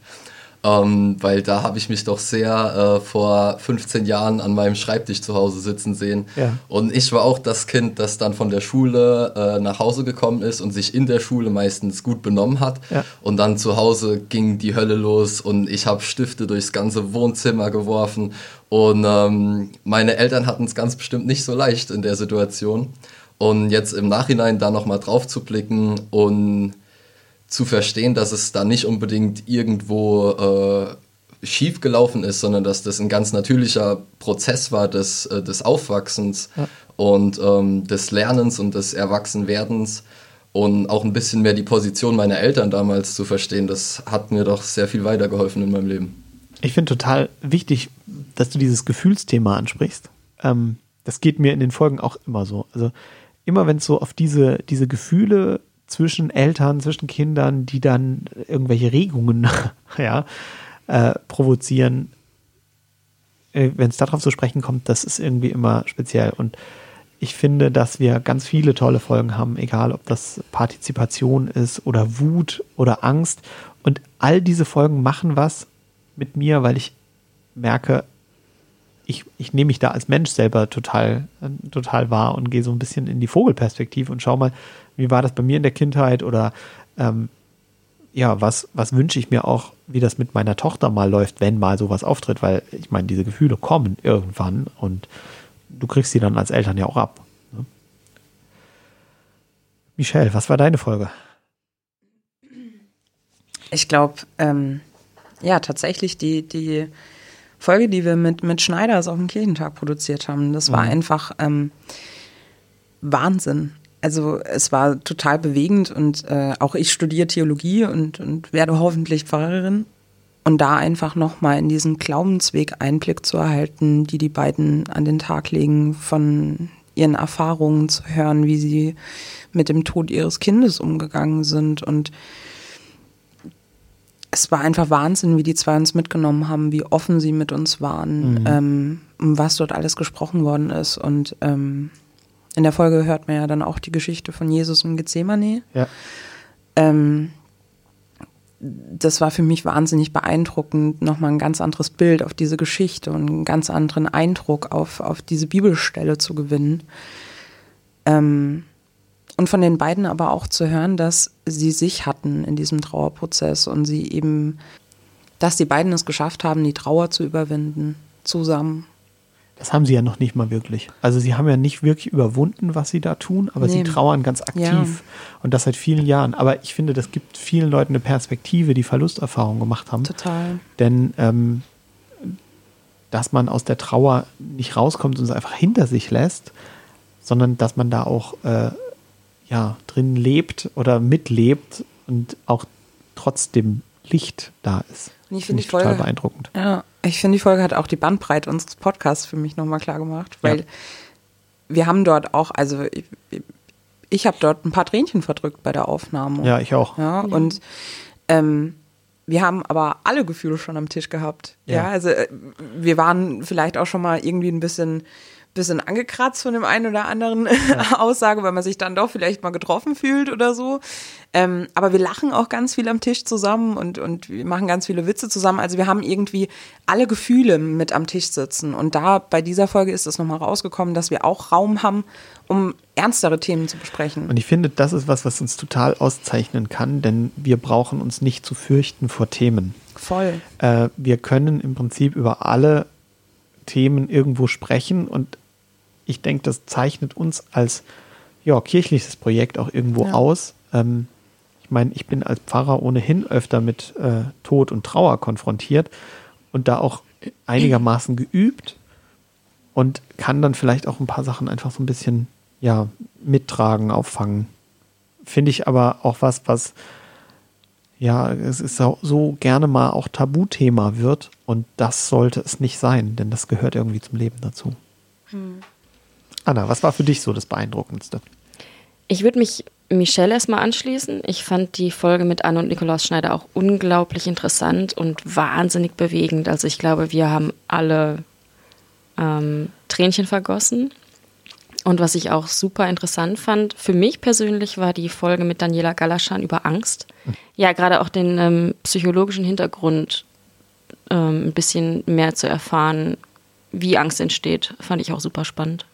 Ähm, weil da habe ich mich doch sehr äh, vor 15 Jahren an meinem Schreibtisch zu Hause sitzen sehen. Ja. Und ich war auch das Kind, das dann von der Schule äh, nach Hause gekommen ist und sich in der Schule meistens gut benommen hat. Ja. Und dann zu Hause ging die Hölle los und ich habe Stifte durchs ganze Wohnzimmer geworfen. Und ähm, meine Eltern hatten es ganz bestimmt nicht so leicht in der Situation. Und jetzt im Nachhinein da nochmal drauf zu blicken und zu verstehen, dass es da nicht unbedingt irgendwo äh, schief gelaufen ist, sondern dass das ein ganz natürlicher Prozess war des, äh, des Aufwachsens und ähm, des Lernens und des Erwachsenwerdens und auch ein bisschen mehr die Position meiner Eltern damals zu verstehen, das hat mir doch sehr viel weitergeholfen in meinem Leben. Ich finde total wichtig, dass du dieses Gefühlsthema ansprichst. Ähm, das geht mir in den Folgen auch immer so. Also immer wenn es so auf diese, diese Gefühle zwischen Eltern, zwischen Kindern, die dann irgendwelche Regungen (laughs) ja, äh, provozieren, äh, wenn es darauf zu sprechen kommt, das ist irgendwie immer speziell. Und ich finde, dass wir ganz viele tolle Folgen haben, egal ob das Partizipation ist oder Wut oder Angst. Und all diese Folgen machen was mit mir, weil ich merke, ich, ich nehme mich da als Mensch selber total, äh, total wahr und gehe so ein bisschen in die Vogelperspektive und schau mal, wie war das bei mir in der Kindheit oder ähm, ja, was, was wünsche ich mir auch, wie das mit meiner Tochter mal läuft, wenn mal sowas auftritt, weil ich meine, diese Gefühle kommen irgendwann und du kriegst sie dann als Eltern ja auch ab. Ne? Michelle, was war deine Folge? Ich glaube, ähm, ja, tatsächlich die, die Folge, die wir mit, mit Schneiders auf dem Kirchentag produziert haben, das war Mhm. einfach ähm, Wahnsinn. Also es war total bewegend und äh, auch ich studiere Theologie und, und werde hoffentlich Pfarrerin. Und da einfach nochmal in diesen Glaubensweg Einblick zu erhalten, die die beiden an den Tag legen, von ihren Erfahrungen zu hören, wie sie mit dem Tod ihres Kindes umgegangen sind und es war einfach Wahnsinn, wie die zwei uns mitgenommen haben, wie offen sie mit uns waren, ähm, um was dort alles gesprochen worden ist. Und ähm, in der Folge hört man ja dann auch die Geschichte von Jesus in Gethsemane. Ja. Ähm, das war für mich wahnsinnig beeindruckend, nochmal ein ganz anderes Bild auf diese Geschichte und einen ganz anderen Eindruck auf, auf diese Bibelstelle zu gewinnen. Ähm, und von den beiden aber auch zu hören, dass sie sich hatten in diesem Trauerprozess und sie eben, dass die beiden es geschafft haben, die Trauer zu überwinden, zusammen. Das haben sie ja noch nicht mal wirklich. Also sie haben ja nicht wirklich überwunden, was sie da tun, aber sie Nee. trauern ganz aktiv. Ja. Und das seit vielen Jahren. Aber ich finde, das gibt vielen Leuten eine Perspektive, die Verlusterfahrung gemacht haben. Total. Denn ähm, dass man aus der Trauer nicht rauskommt und es einfach hinter sich lässt, sondern dass man da auch äh, ja, drin lebt oder mitlebt und auch trotzdem Licht da ist. Und ich finde die total Folge- beeindruckend. Ja, ich finde, die Folge hat auch die Bandbreite unseres Podcasts für mich nochmal klar gemacht, weil Ja. wir haben dort auch, also ich, ich habe dort ein paar Tränchen verdrückt bei der Aufnahme. Ja, ich auch. Ja, und ähm, wir haben aber alle Gefühle schon am Tisch gehabt. Ja, Ja. also äh, wir waren vielleicht auch schon mal irgendwie ein bisschen bisschen angekratzt von dem einen oder anderen (laughs) Aussage, weil man sich dann doch vielleicht mal getroffen fühlt oder so. Ähm, aber wir lachen auch ganz viel am Tisch zusammen und, und wir machen ganz viele Witze zusammen. Also wir haben irgendwie alle Gefühle mit am Tisch sitzen. Und da bei dieser Folge ist es nochmal rausgekommen, dass wir auch Raum haben, um ernstere Themen zu besprechen. Und ich finde, das ist was, was uns total auszeichnen kann, denn wir brauchen uns nicht zu fürchten vor Themen. Voll. Äh, wir können im Prinzip über alle Themen irgendwo sprechen und ich denke, das zeichnet uns als ja, kirchliches Projekt auch irgendwo Ja. aus. Ähm, ich meine, ich bin als Pfarrer ohnehin öfter mit äh, Tod und Trauer konfrontiert und da auch einigermaßen geübt und kann dann vielleicht auch ein paar Sachen einfach so ein bisschen ja, mittragen, auffangen. Finde ich aber auch was, was ja, es ist so, gerne mal auch Tabuthema wird und das sollte es nicht sein, denn das gehört irgendwie zum Leben dazu. Hm. Anna, was war für dich so das Beeindruckendste? Ich würde mich Michelle erstmal anschließen. Ich fand die Folge mit Anne und Nikolaus Schneider auch unglaublich interessant und wahnsinnig bewegend. Also ich glaube, wir haben alle ähm, Tränchen vergossen. Und was ich auch super interessant fand, für mich persönlich war die Folge mit Daniela Galaschan über Angst. Ja, gerade auch den ähm, psychologischen Hintergrund ähm, ein bisschen mehr zu erfahren, wie Angst entsteht, fand ich auch super spannend.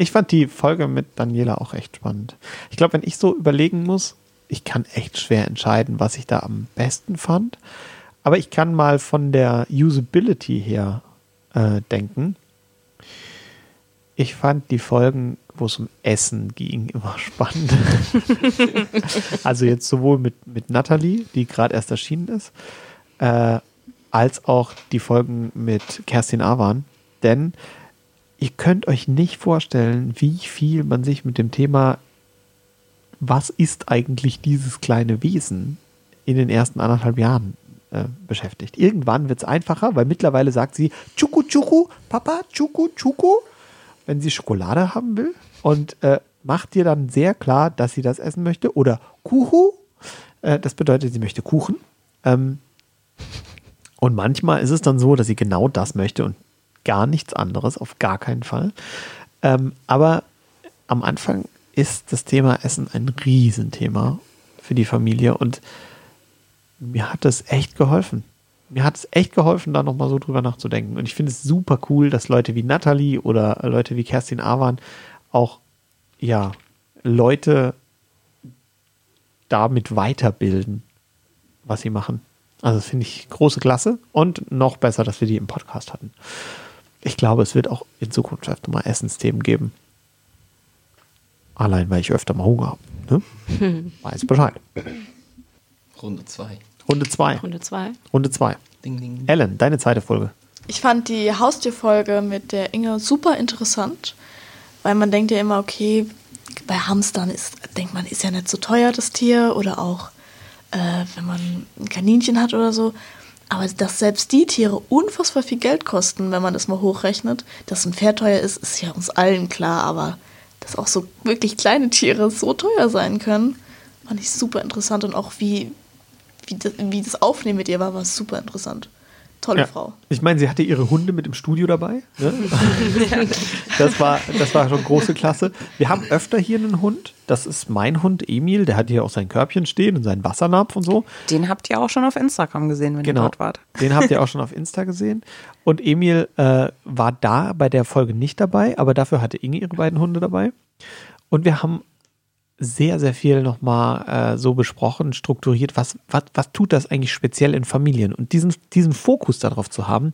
Ich fand die Folge mit Daniela auch echt spannend. Ich glaube, wenn ich so überlegen muss, ich kann echt schwer entscheiden, was ich da am besten fand. Aber ich kann mal von der Usability her äh, denken. Ich fand die Folgen, wo es um Essen ging, (laughs) immer spannend. (laughs) also jetzt sowohl mit, mit Natalie, die gerade erst erschienen ist, äh, als auch die Folgen mit Kerstin Awan. Denn ihr könnt euch nicht vorstellen, wie viel man sich mit dem Thema, was ist eigentlich dieses kleine Wesen, in den ersten anderthalb Jahren äh, beschäftigt. Irgendwann wird es einfacher, weil mittlerweile sagt sie Chuku Chuku, Papa, Chuku Chuku wenn sie Schokolade haben will und äh, macht dir dann sehr klar, dass sie das essen möchte. Oder Kuhu, äh, das bedeutet, sie möchte Kuchen. Ähm, und manchmal ist es dann so, dass sie genau das möchte und gar nichts anderes, auf gar keinen Fall. Ähm, aber am Anfang ist das Thema Essen ein Riesenthema für die Familie und mir hat das echt geholfen mir hat es echt geholfen, da nochmal so drüber nachzudenken. Und ich finde es super cool, dass Leute wie Natalie oder Leute wie Kerstin Awan auch, ja, Leute damit weiterbilden, was sie machen. Also finde ich große Klasse und noch besser, dass wir die im Podcast hatten. Ich glaube, es wird auch in Zukunft öfter mal Essensthemen geben. Allein, weil ich öfter mal Hunger habe. Ne? (laughs) Weiß Bescheid. Runde 2. Runde 2. Runde 2. Runde 2. Ding, ding. Ellen, deine zweite Folge. Ich fand die Haustierfolge mit der Inge super interessant, weil man denkt ja immer, okay, bei Hamstern ist, denkt man, ist ja nicht so teuer das Tier oder auch äh, wenn man ein Kaninchen hat oder so. Aber dass selbst die Tiere unfassbar viel Geld kosten, wenn man das mal hochrechnet, dass ein Pferd teuer ist, ist ja uns allen klar, aber dass auch so wirklich kleine Tiere so teuer sein können, fand ich super interessant und auch wie, wie das, wie das Aufnehmen mit ihr war, war super interessant. Tolle ja. Frau. Ich meine, sie hatte ihre Hunde mit im Studio dabei. Ne? (laughs) das, war, das war schon große Klasse. Wir haben öfter hier einen Hund. Das ist mein Hund Emil. Der hat hier auch sein Körbchen stehen und seinen Wassernapf und so. Den habt ihr auch schon auf Instagram gesehen, wenn genau. ihr dort wart. Den habt ihr auch schon auf Insta gesehen. Und Emil äh, war da bei der Folge nicht dabei, aber dafür hatte Inge ihre beiden Hunde dabei. Und wir haben sehr, sehr viel nochmal äh, so besprochen, strukturiert, was, was, was tut das eigentlich speziell in Familien? Und diesen, diesen Fokus darauf zu haben,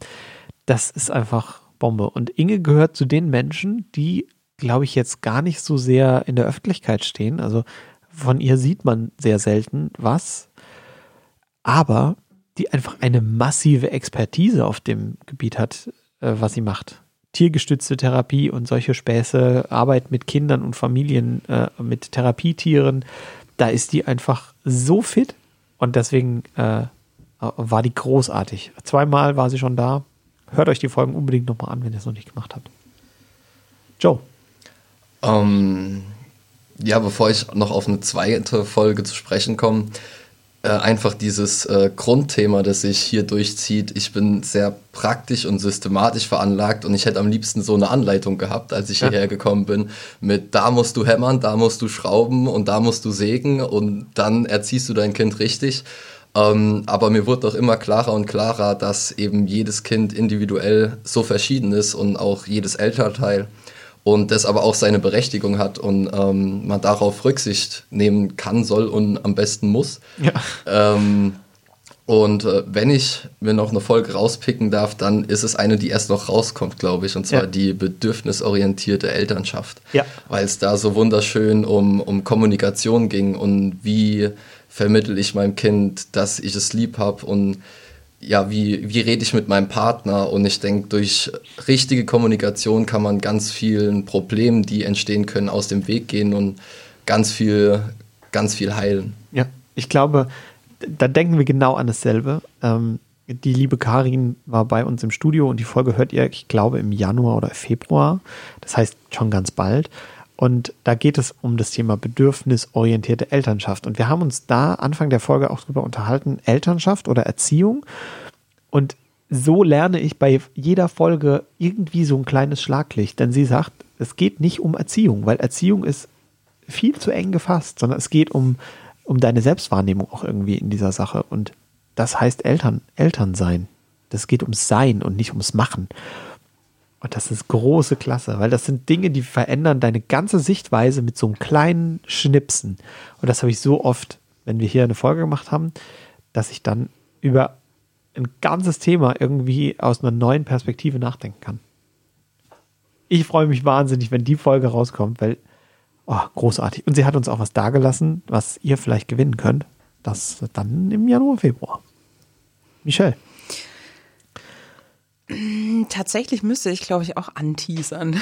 das ist einfach Bombe. Und Inge gehört zu den Menschen, die, glaube ich, jetzt gar nicht so sehr in der Öffentlichkeit stehen. Also von ihr sieht man sehr selten was, aber die einfach eine massive Expertise auf dem Gebiet hat, äh, was sie macht tiergestützte Therapie und solche Späße, Arbeit mit Kindern und Familien, äh, mit Therapietieren, da ist die einfach so fit und deswegen äh, war die großartig. Zweimal war sie schon da. Hört euch die Folgen unbedingt nochmal an, wenn ihr es noch nicht gemacht habt. Joe. Ähm, ja, bevor ich noch auf eine zweite Folge zu sprechen komme, äh, einfach dieses äh, Grundthema, das sich hier durchzieht. Ich bin sehr praktisch und systematisch veranlagt und ich hätte am liebsten so eine Anleitung gehabt, als ich ja. hierher gekommen bin, mit da musst du hämmern, da musst du schrauben und da musst du sägen und dann erziehst du dein Kind richtig. Ähm, aber mir wurde doch immer klarer und klarer, dass eben jedes Kind individuell so verschieden ist und auch jedes Elternteil und das aber auch seine Berechtigung hat und ähm, man darauf Rücksicht nehmen kann, soll und am besten muss. Ja. Ähm, und äh, wenn ich mir noch eine Folge rauspicken darf, dann ist es eine, die erst noch rauskommt, glaube ich, und zwar ja. die bedürfnisorientierte Elternschaft. Ja. Weil es da so wunderschön um, um Kommunikation ging und wie vermittel ich meinem Kind, dass ich es lieb habe und ja, wie, wie rede ich mit meinem Partner? Und ich denke, durch richtige Kommunikation kann man ganz vielen Problemen, die entstehen können, aus dem Weg gehen und ganz viel, ganz viel heilen. Ja, ich glaube, da denken wir genau an dasselbe. Ähm, die liebe Karin war bei uns im Studio und die Folge hört ihr, ich glaube, im Januar oder Februar. Das heißt schon ganz bald. Und da geht es um das Thema bedürfnisorientierte Elternschaft. Und wir haben uns da Anfang der Folge auch drüber unterhalten, Elternschaft oder Erziehung. Und so lerne ich bei jeder Folge irgendwie so ein kleines Schlaglicht. Denn sie sagt, es geht nicht um Erziehung, weil Erziehung ist viel zu eng gefasst, sondern es geht um, um deine Selbstwahrnehmung auch irgendwie in dieser Sache. Und das heißt Eltern, Eltern sein. Das geht ums Sein und nicht ums Machen. Und das ist große Klasse, weil das sind Dinge, die verändern deine ganze Sichtweise mit so einem kleinen Schnipsen. Und das habe ich so oft, wenn wir hier eine Folge gemacht haben, dass ich dann über ein ganzes Thema irgendwie aus einer neuen Perspektive nachdenken kann. Ich freue mich wahnsinnig, wenn die Folge rauskommt, weil, oh, großartig. Und sie hat uns auch was dagelassen, was ihr vielleicht gewinnen könnt. Das dann im Januar, Februar. Michelle. Tatsächlich müsste ich, glaube ich, auch anteasern.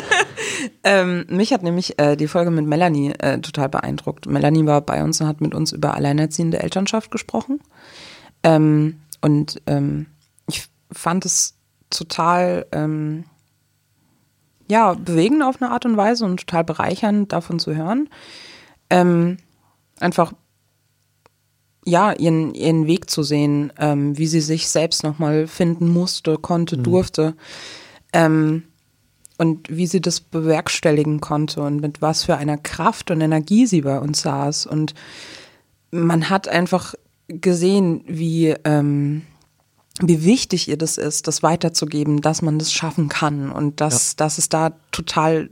(laughs) ähm, mich hat nämlich äh, die Folge mit Melanie äh, total beeindruckt. Melanie war bei uns und hat mit uns über alleinerziehende Elternschaft gesprochen. Ähm, und ähm, ich fand es total ähm, ja, bewegend auf eine Art und Weise und total bereichernd, davon zu hören. Ähm, einfach ja, ihren, ihren Weg zu sehen, ähm, wie sie sich selbst nochmal finden musste, konnte, mhm. durfte. Ähm, und wie sie das bewerkstelligen konnte und mit was für einer Kraft und Energie sie bei uns saß. Und man hat einfach gesehen, wie, ähm, wie wichtig ihr das ist, das weiterzugeben, dass man das schaffen kann und dass, ja. dass es da total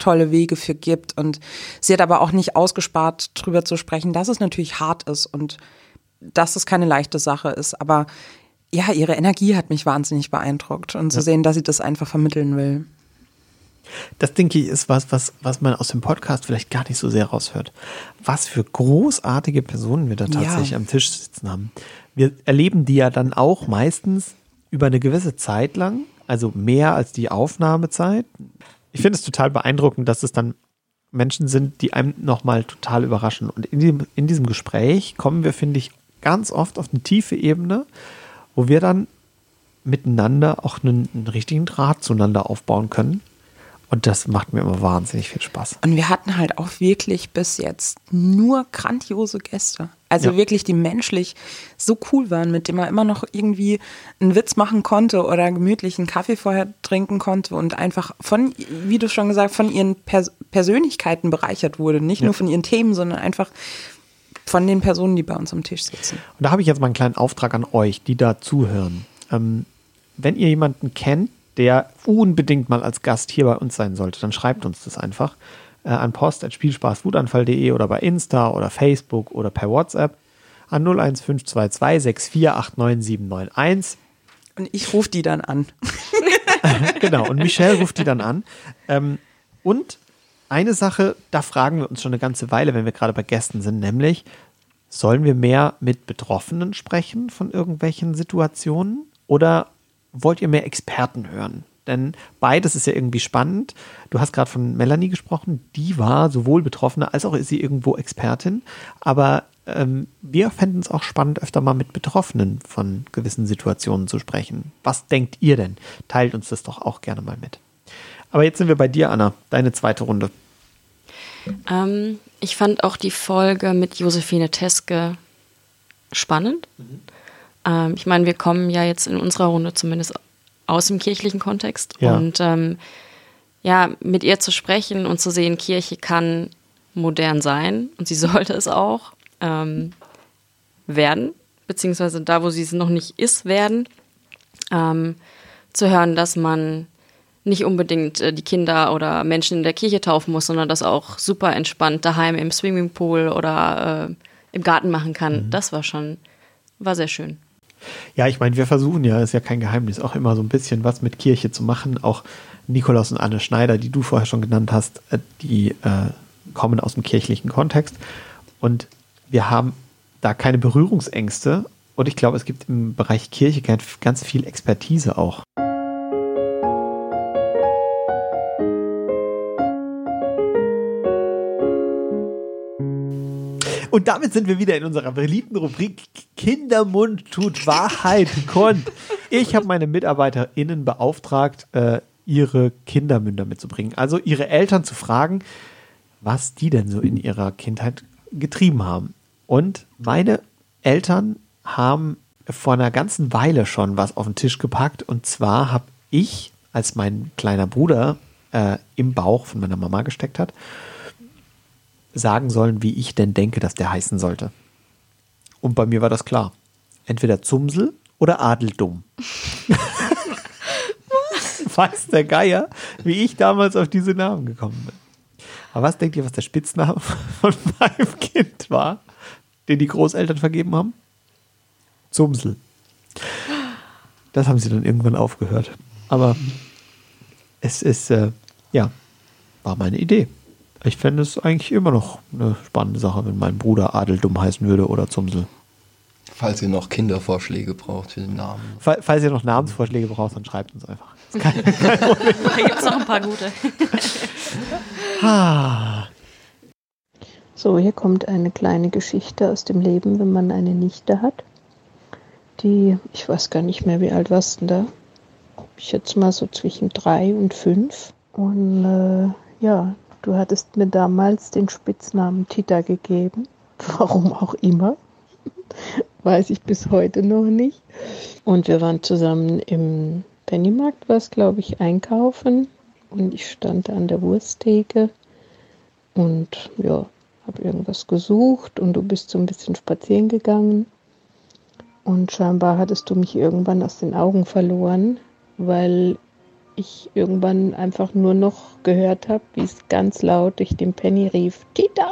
tolle Wege für gibt. Und sie hat aber auch nicht ausgespart, drüber zu sprechen, dass es natürlich hart ist und dass es keine leichte Sache ist. Aber ja, ihre Energie hat mich wahnsinnig beeindruckt und ja. zu sehen, dass sie das einfach vermitteln will. Das denke ich ist was, was, was man aus dem Podcast vielleicht gar nicht so sehr raushört. Was für großartige Personen wir da tatsächlich ja. am Tisch sitzen haben. Wir erleben die ja dann auch meistens über eine gewisse Zeit lang, also mehr als die Aufnahmezeit. Ich finde es total beeindruckend, dass es dann Menschen sind, die einem nochmal total überraschen. Und in diesem, in diesem Gespräch kommen wir, finde ich, ganz oft auf eine tiefe Ebene, wo wir dann miteinander auch einen, einen richtigen Draht zueinander aufbauen können und das macht mir immer wahnsinnig viel Spaß. Und wir hatten halt auch wirklich bis jetzt nur grandiose Gäste. Also ja. wirklich, die menschlich so cool waren, mit denen man immer noch irgendwie einen Witz machen konnte oder gemütlich einen Kaffee vorher trinken konnte und einfach von, wie du schon gesagt, von ihren Pers Persönlichkeiten bereichert wurde. Nicht ja. nur von ihren Themen, sondern einfach von den Personen, die bei uns am Tisch sitzen. Und da habe ich jetzt mal einen kleinen Auftrag an euch, die da zuhören. Ähm, wenn ihr jemanden kennt, der unbedingt mal als Gast hier bei uns sein sollte, dann schreibt uns das einfach äh, an post.spielspaßwutanfall.de oder bei Insta oder Facebook oder per WhatsApp an 01522 6489791. Und ich rufe die dann an. (laughs) genau, und Michelle ruft die dann an. Ähm, und eine Sache, da fragen wir uns schon eine ganze Weile, wenn wir gerade bei Gästen sind, nämlich, sollen wir mehr mit Betroffenen sprechen von irgendwelchen Situationen oder wollt ihr mehr Experten hören? Denn beides ist ja irgendwie spannend. Du hast gerade von Melanie gesprochen, die war sowohl Betroffene als auch ist sie irgendwo Expertin. Aber ähm, wir fänden es auch spannend, öfter mal mit Betroffenen von gewissen Situationen zu sprechen. Was denkt ihr denn? Teilt uns das doch auch gerne mal mit. Aber jetzt sind wir bei dir, Anna, deine zweite Runde. Ähm, ich fand auch die Folge mit Josephine Teske spannend. Mhm. Ähm, ich meine, wir kommen ja jetzt in unserer Runde zumindest aus dem kirchlichen Kontext. Ja. Und ähm, ja, mit ihr zu sprechen und zu sehen, Kirche kann modern sein und sie (laughs) sollte es auch ähm, werden, beziehungsweise da, wo sie es noch nicht ist, werden. Ähm, zu hören, dass man nicht unbedingt äh, die Kinder oder Menschen in der Kirche taufen muss, sondern das auch super entspannt daheim im Swimmingpool oder äh, im Garten machen kann. Mhm. Das war schon, war sehr schön. Ja, ich meine, wir versuchen ja, ist ja kein Geheimnis, auch immer so ein bisschen was mit Kirche zu machen. Auch Nikolaus und Anne Schneider, die du vorher schon genannt hast, äh, die äh, kommen aus dem kirchlichen Kontext. Und wir haben da keine Berührungsängste Und ich glaube, es gibt im Bereich Kirche ganz- ganz viel Expertise auch. Und damit sind wir wieder in unserer beliebten Rubrik Kindermund tut Wahrheit kund. Ich habe meine MitarbeiterInnen beauftragt, äh, ihre Kindermünder mitzubringen. Also ihre Eltern zu fragen, was die denn so in ihrer Kindheit getrieben haben. Und meine Eltern haben vor einer ganzen Weile schon was auf den Tisch gepackt. Und zwar habe ich, als mein kleiner Bruder äh, im Bauch von meiner Mama gesteckt hat, sagen sollen, wie ich denn denke, dass der heißen sollte. Und bei mir war das klar. Entweder Zumsel oder Adeldumm. (laughs) Weiß der Geier, wie ich damals auf diese Namen gekommen bin. Aber was denkt ihr, was der Spitzname von meinem Kind war, den die Großeltern vergeben haben? Zumsel. Das haben sie dann irgendwann aufgehört. Aber es ist, äh, ja, war meine Idee. Ich fände es eigentlich immer noch eine spannende Sache, wenn mein Bruder Adeldumm heißen würde oder Zumsel. Falls ihr noch Kindervorschläge braucht für den Namen. Fall- Falls ihr noch Namensvorschläge braucht, dann schreibt uns einfach. (laughs) Da gibt es noch ein paar gute. (laughs) So, hier kommt eine kleine Geschichte aus dem Leben, wenn man eine Nichte hat. Die, ich weiß gar nicht mehr, wie alt warst du denn da? Ich schätze mal so zwischen drei und fünf. Und äh, ja, du hattest mir damals den Spitznamen Tita gegeben. (laughs) Warum auch immer. Weiß ich bis heute noch nicht. Und wir waren zusammen im Pennymarkt, was glaube ich, einkaufen. Und ich stand an der Wursttheke und ja, habe irgendwas gesucht und du bist so ein bisschen spazieren gegangen. Und scheinbar hattest du mich irgendwann aus den Augen verloren, weil ich irgendwann einfach nur noch gehört habe, wie es ganz laut durch den Penny rief, Tita!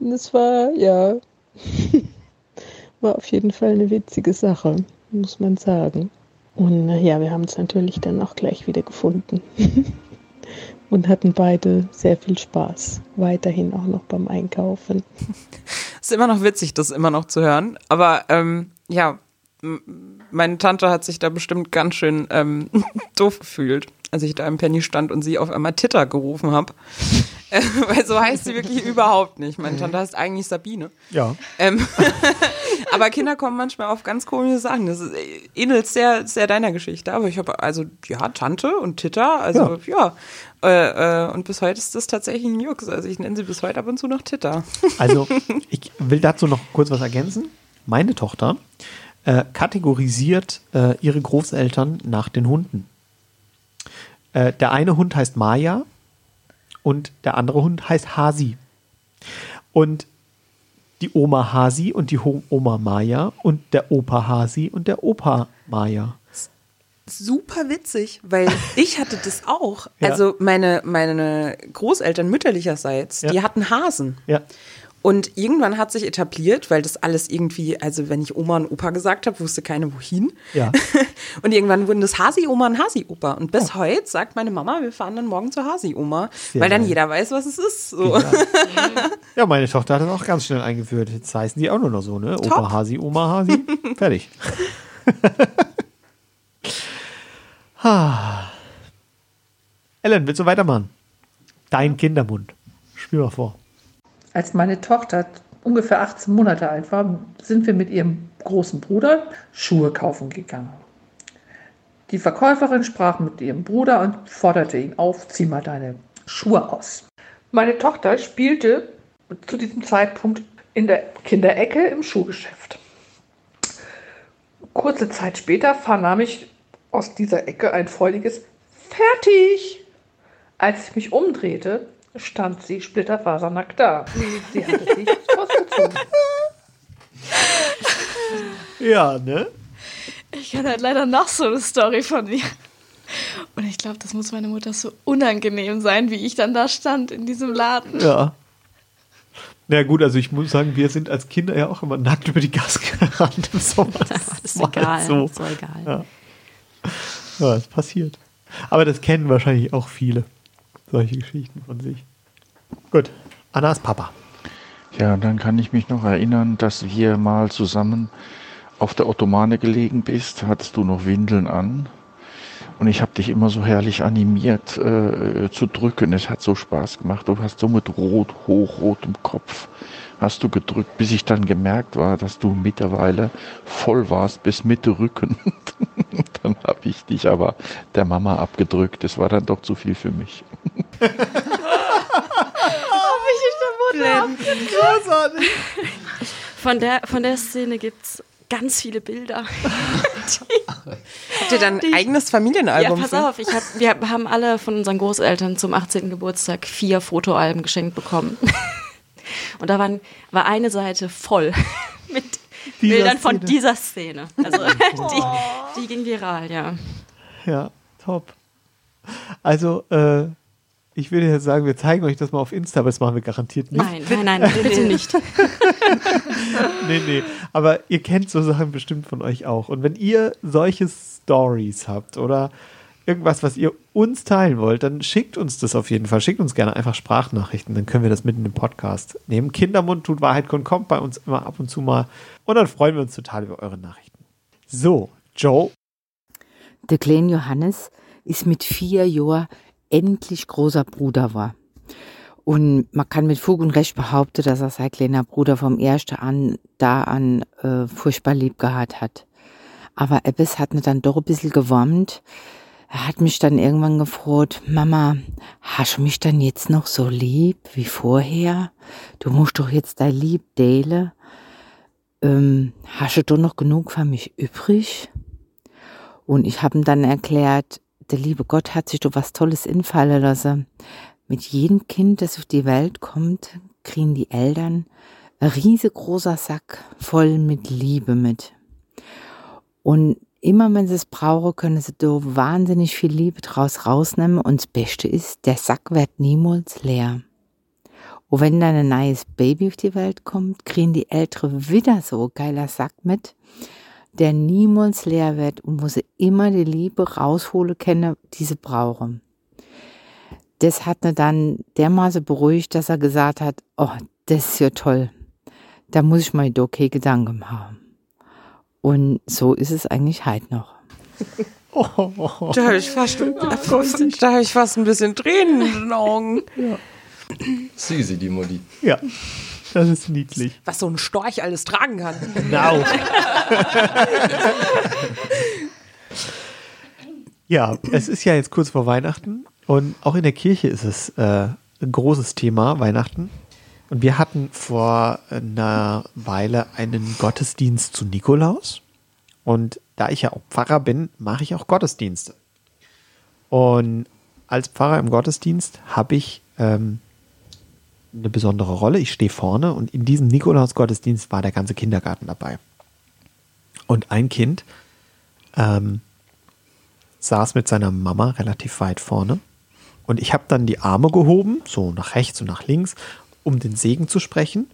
Es (laughs) war, ja, (laughs) war auf jeden Fall eine witzige Sache, muss man sagen. Und äh, ja, wir haben es natürlich dann auch gleich wieder gefunden (laughs) und hatten beide sehr viel Spaß. Weiterhin auch noch beim Einkaufen. Ist immer noch witzig, das immer noch zu hören. Aber ähm, ja, meine Tante hat sich da bestimmt ganz schön ähm, (laughs) doof gefühlt, als ich da im Penny stand und sie auf einmal Titter gerufen habe. Äh, (laughs) weil so heißt sie wirklich überhaupt nicht. Meine Tante heißt eigentlich Sabine. Ja. Ähm, (laughs) aber Kinder kommen manchmal auf ganz komische Sachen. Das ist, äh, ähnelt sehr, sehr deiner Geschichte. Aber ich habe also, ja, Tante und Titter, also ja. Äh, äh, und bis heute ist das tatsächlich ein Jux. Also ich nenne sie bis heute ab und zu noch Titter. Also, ich will dazu noch kurz was ergänzen. Meine Tochter äh, kategorisiert äh, ihre Großeltern nach den Hunden. Äh, der eine Hund heißt Maya und der andere Hund heißt Hasi. Und die Oma Hasi und die Oma Maya und der Opa Hasi und der Opa Maya. super witzig, weil (laughs) ich hatte das auch. Ja. Also meine, meine Großeltern mütterlicherseits, Ja. die hatten Hasen. Ja. Und irgendwann hat sich etabliert, weil das alles irgendwie, also wenn ich Oma und Opa gesagt habe, wusste keiner wohin. Ja. (laughs) Und irgendwann wurden das Hasi-Oma und Hasi-Opa. Und bis heute sagt meine Mama, wir fahren dann morgen zur Hasi-Oma, weil dann jeder weiß, was es ist. So. (laughs) Ja, meine Tochter hat das auch ganz schnell eingeführt. Jetzt heißen die auch nur noch so, ne? Opa Hasi, Oma Hasi. (laughs) Fertig. Ha. Ellen, willst du weitermachen? Dein Kindermund. Spiel mal vor. Als meine Tochter ungefähr 18 Monate alt war, sind wir mit ihrem großen Bruder Schuhe kaufen gegangen. Die Verkäuferin sprach mit ihrem Bruder und forderte ihn auf, zieh mal deine Schuhe aus. Meine Tochter spielte zu diesem Zeitpunkt in der Kinderecke im Schuhgeschäft. Kurze Zeit später vernahm ich aus dieser Ecke ein freudiges Fertig! Als ich mich umdrehte, stand sie splitterfasernackt da. Sie hatte sich ausgezogen. Ja, ne? Ich kenne halt leider noch so eine Story von mir. Und ich glaube, das muss meiner Mutter so unangenehm sein, wie ich dann da stand in diesem Laden. Ja. Na gut, also ich muss sagen, wir sind als Kinder ja auch immer nackt über die Gas (laughs) gerannt im Sommer. Das ist war egal. halt So. So egal. Ja. Ja, das passiert. Aber das kennen wahrscheinlich auch viele. Solche Geschichten von sich. Gut. Anna ist Papa. Ja, dann kann ich mich noch erinnern, dass wir mal zusammen auf der Ottomane gelegen bist. Hattest du noch Windeln an? Und ich habe dich immer so herrlich animiert äh, zu drücken. Es hat so Spaß gemacht. Du hast so mit rot, hochrotem Kopf hast du gedrückt, bis ich dann gemerkt war, dass du mittlerweile voll warst bis Mitte Rücken. (laughs) dann habe ich dich aber der Mama abgedrückt. Das war dann doch zu viel für mich. Großartig. Von der, von der Szene gibt es ganz viele Bilder. Habt ihr dann ein eigenes Familienalbum? Ja, pass auf, ich hab, wir haben alle von unseren Großeltern zum 18. Geburtstag vier Fotoalben geschenkt bekommen. Und da waren, war eine Seite voll (laughs) mit Dieser Bildern von Szene. dieser Szene. Also (laughs) die, die ging viral, ja. Ja, top. Also, äh, ich würde jetzt sagen, wir zeigen euch das mal auf Insta, aber das machen wir garantiert nicht. Nein, nein, nein, bitte (laughs) nicht. Nee, nee. Aber ihr kennt so Sachen bestimmt von euch auch. Und wenn ihr solche Stories habt oder irgendwas, was ihr uns teilen wollt, dann schickt uns das auf jeden Fall. Schickt uns gerne einfach Sprachnachrichten, dann können wir das mitten im Podcast nehmen. Kindermund tut Wahrheit kommt bei uns immer ab und zu mal. Und dann freuen wir uns total über eure Nachrichten. So, Joe, Der kleine Johannes ist mit vier Jahren endlich großer Bruder war. Und man kann mit Fug und Recht behaupten, dass er sein kleiner Bruder vom ersten an da an äh, furchtbar lieb gehabt hat. Aber etwas hat mir dann doch ein bisschen gewärmt. Er hat mich dann irgendwann gefragt, Mama, hast du mich dann jetzt noch so lieb wie vorher? Du musst doch jetzt dein Lieb teilen. Ähm, hast du doch noch genug für mich übrig? Und ich habe ihm dann erklärt, der liebe Gott hat sich doch was Tolles infallen lassen. Mit jedem Kind, das auf die Welt kommt, kriegen die Eltern ein riesengroßer Sack voll mit Liebe mit. Und immer wenn sie es brauchen, können sie da wahnsinnig viel Liebe draus rausnehmen. Und das Beste ist, der Sack wird niemals leer. Und wenn dann ein neues Baby auf die Welt kommt, kriegen die Ältere wieder so ein geiler Sack mit der niemals leer wird und wo sie immer die Liebe rausholen können, die sie brauchen. Das hat ihn dann dermaßen beruhigt, dass er gesagt hat, oh, das ist ja toll. Da muss ich mir doch keine Gedanken machen. Und so ist es eigentlich heute noch. Da habe ich, fast- da hab ich fast ein bisschen Tränen in den Augen. Süßi, die Mutti. ja, das ist niedlich. Was so ein Storch alles tragen kann. Genau. ja, es ist ja jetzt kurz vor Weihnachten und auch in der Kirche ist es äh, ein großes Thema, Weihnachten. Und wir hatten vor einer Weile einen Gottesdienst zu Nikolaus. Und da ich ja auch Pfarrer bin, mache ich auch Gottesdienste. Und als Pfarrer im Gottesdienst habe ich ähm, eine besondere Rolle. Ich stehe vorne und in diesem Nikolaus-Gottesdienst war der ganze Kindergarten dabei. Und ein Kind ähm, saß mit seiner Mama relativ weit vorne. Und ich habe dann die Arme gehoben, so nach rechts und nach links, um den Segen zu sprechen.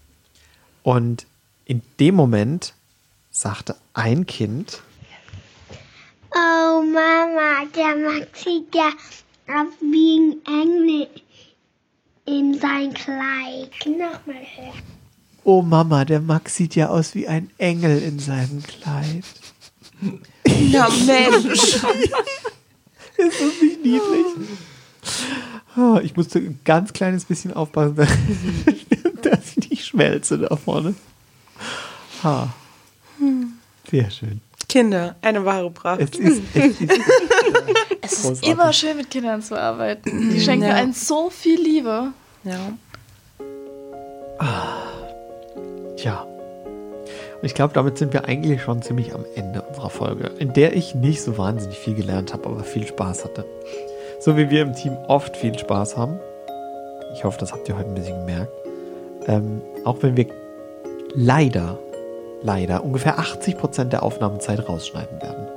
Und in dem Moment sagte ein Kind, Oh Mama, der Max sieht ja aus wie ein Engel in sein Kleid. Nochmal hören. oh Mama, der Max sieht ja aus wie ein Engel in seinem Kleid. Ja, Mensch. (laughs) Ist das nicht niedlich? Ich musste ein ganz kleines bisschen aufpassen, (laughs) dass ich nicht schmelze da vorne. Ha. Sehr schön. Kinder, eine wahre Pracht. Es ist, es ist Es ist immer schön, mit Kindern zu arbeiten. Die schenken Ja. einem so viel Liebe. Ja. Tja. Und ich glaube, damit sind wir eigentlich schon ziemlich am Ende unserer Folge, in der ich nicht so wahnsinnig viel gelernt habe, aber viel Spaß hatte. So wie wir im Team oft viel Spaß haben. Ich hoffe, das habt ihr heute ein bisschen gemerkt. Ähm, auch wenn wir leider, leider ungefähr 80 Prozent der Aufnahmezeit rausschneiden werden.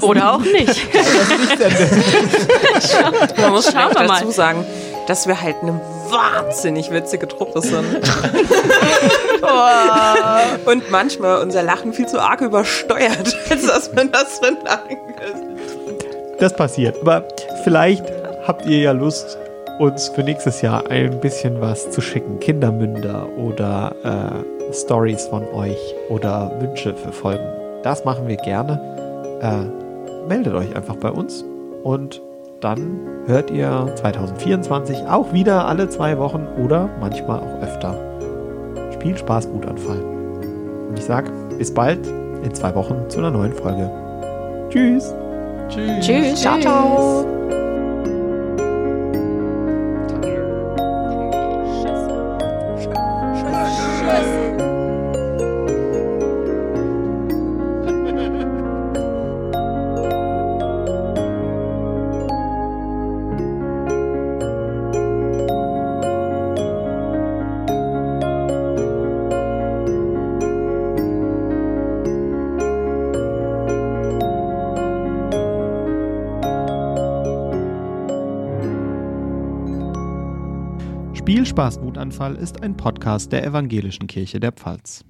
(laughs) Oder auch nicht. (laughs) (laughs) Man muss Schauen wir mal. dazu sagen, dass wir halt eine wahnsinnig witzige Truppe sind. Und manchmal unser Lachen viel zu arg übersteuert, als dass man das verlangen könnte. Das passiert. Aber vielleicht habt ihr ja Lust, uns für nächstes Jahr ein bisschen was zu schicken, Kindermünder oder äh, Stories von euch oder Wünsche für Folgen, das machen wir gerne. Äh, meldet euch einfach bei uns und dann hört ihr 2024 auch wieder alle zwei Wochen oder manchmal auch öfter. Spiel Spaß, Wutanfall. Und ich sag bis bald in zwei Wochen zu einer neuen Folge. Tschüss. Tschüss. Tschüss. Ciao, ciao. Wutanfall ist ein Podcast der Evangelischen Kirche der Pfalz.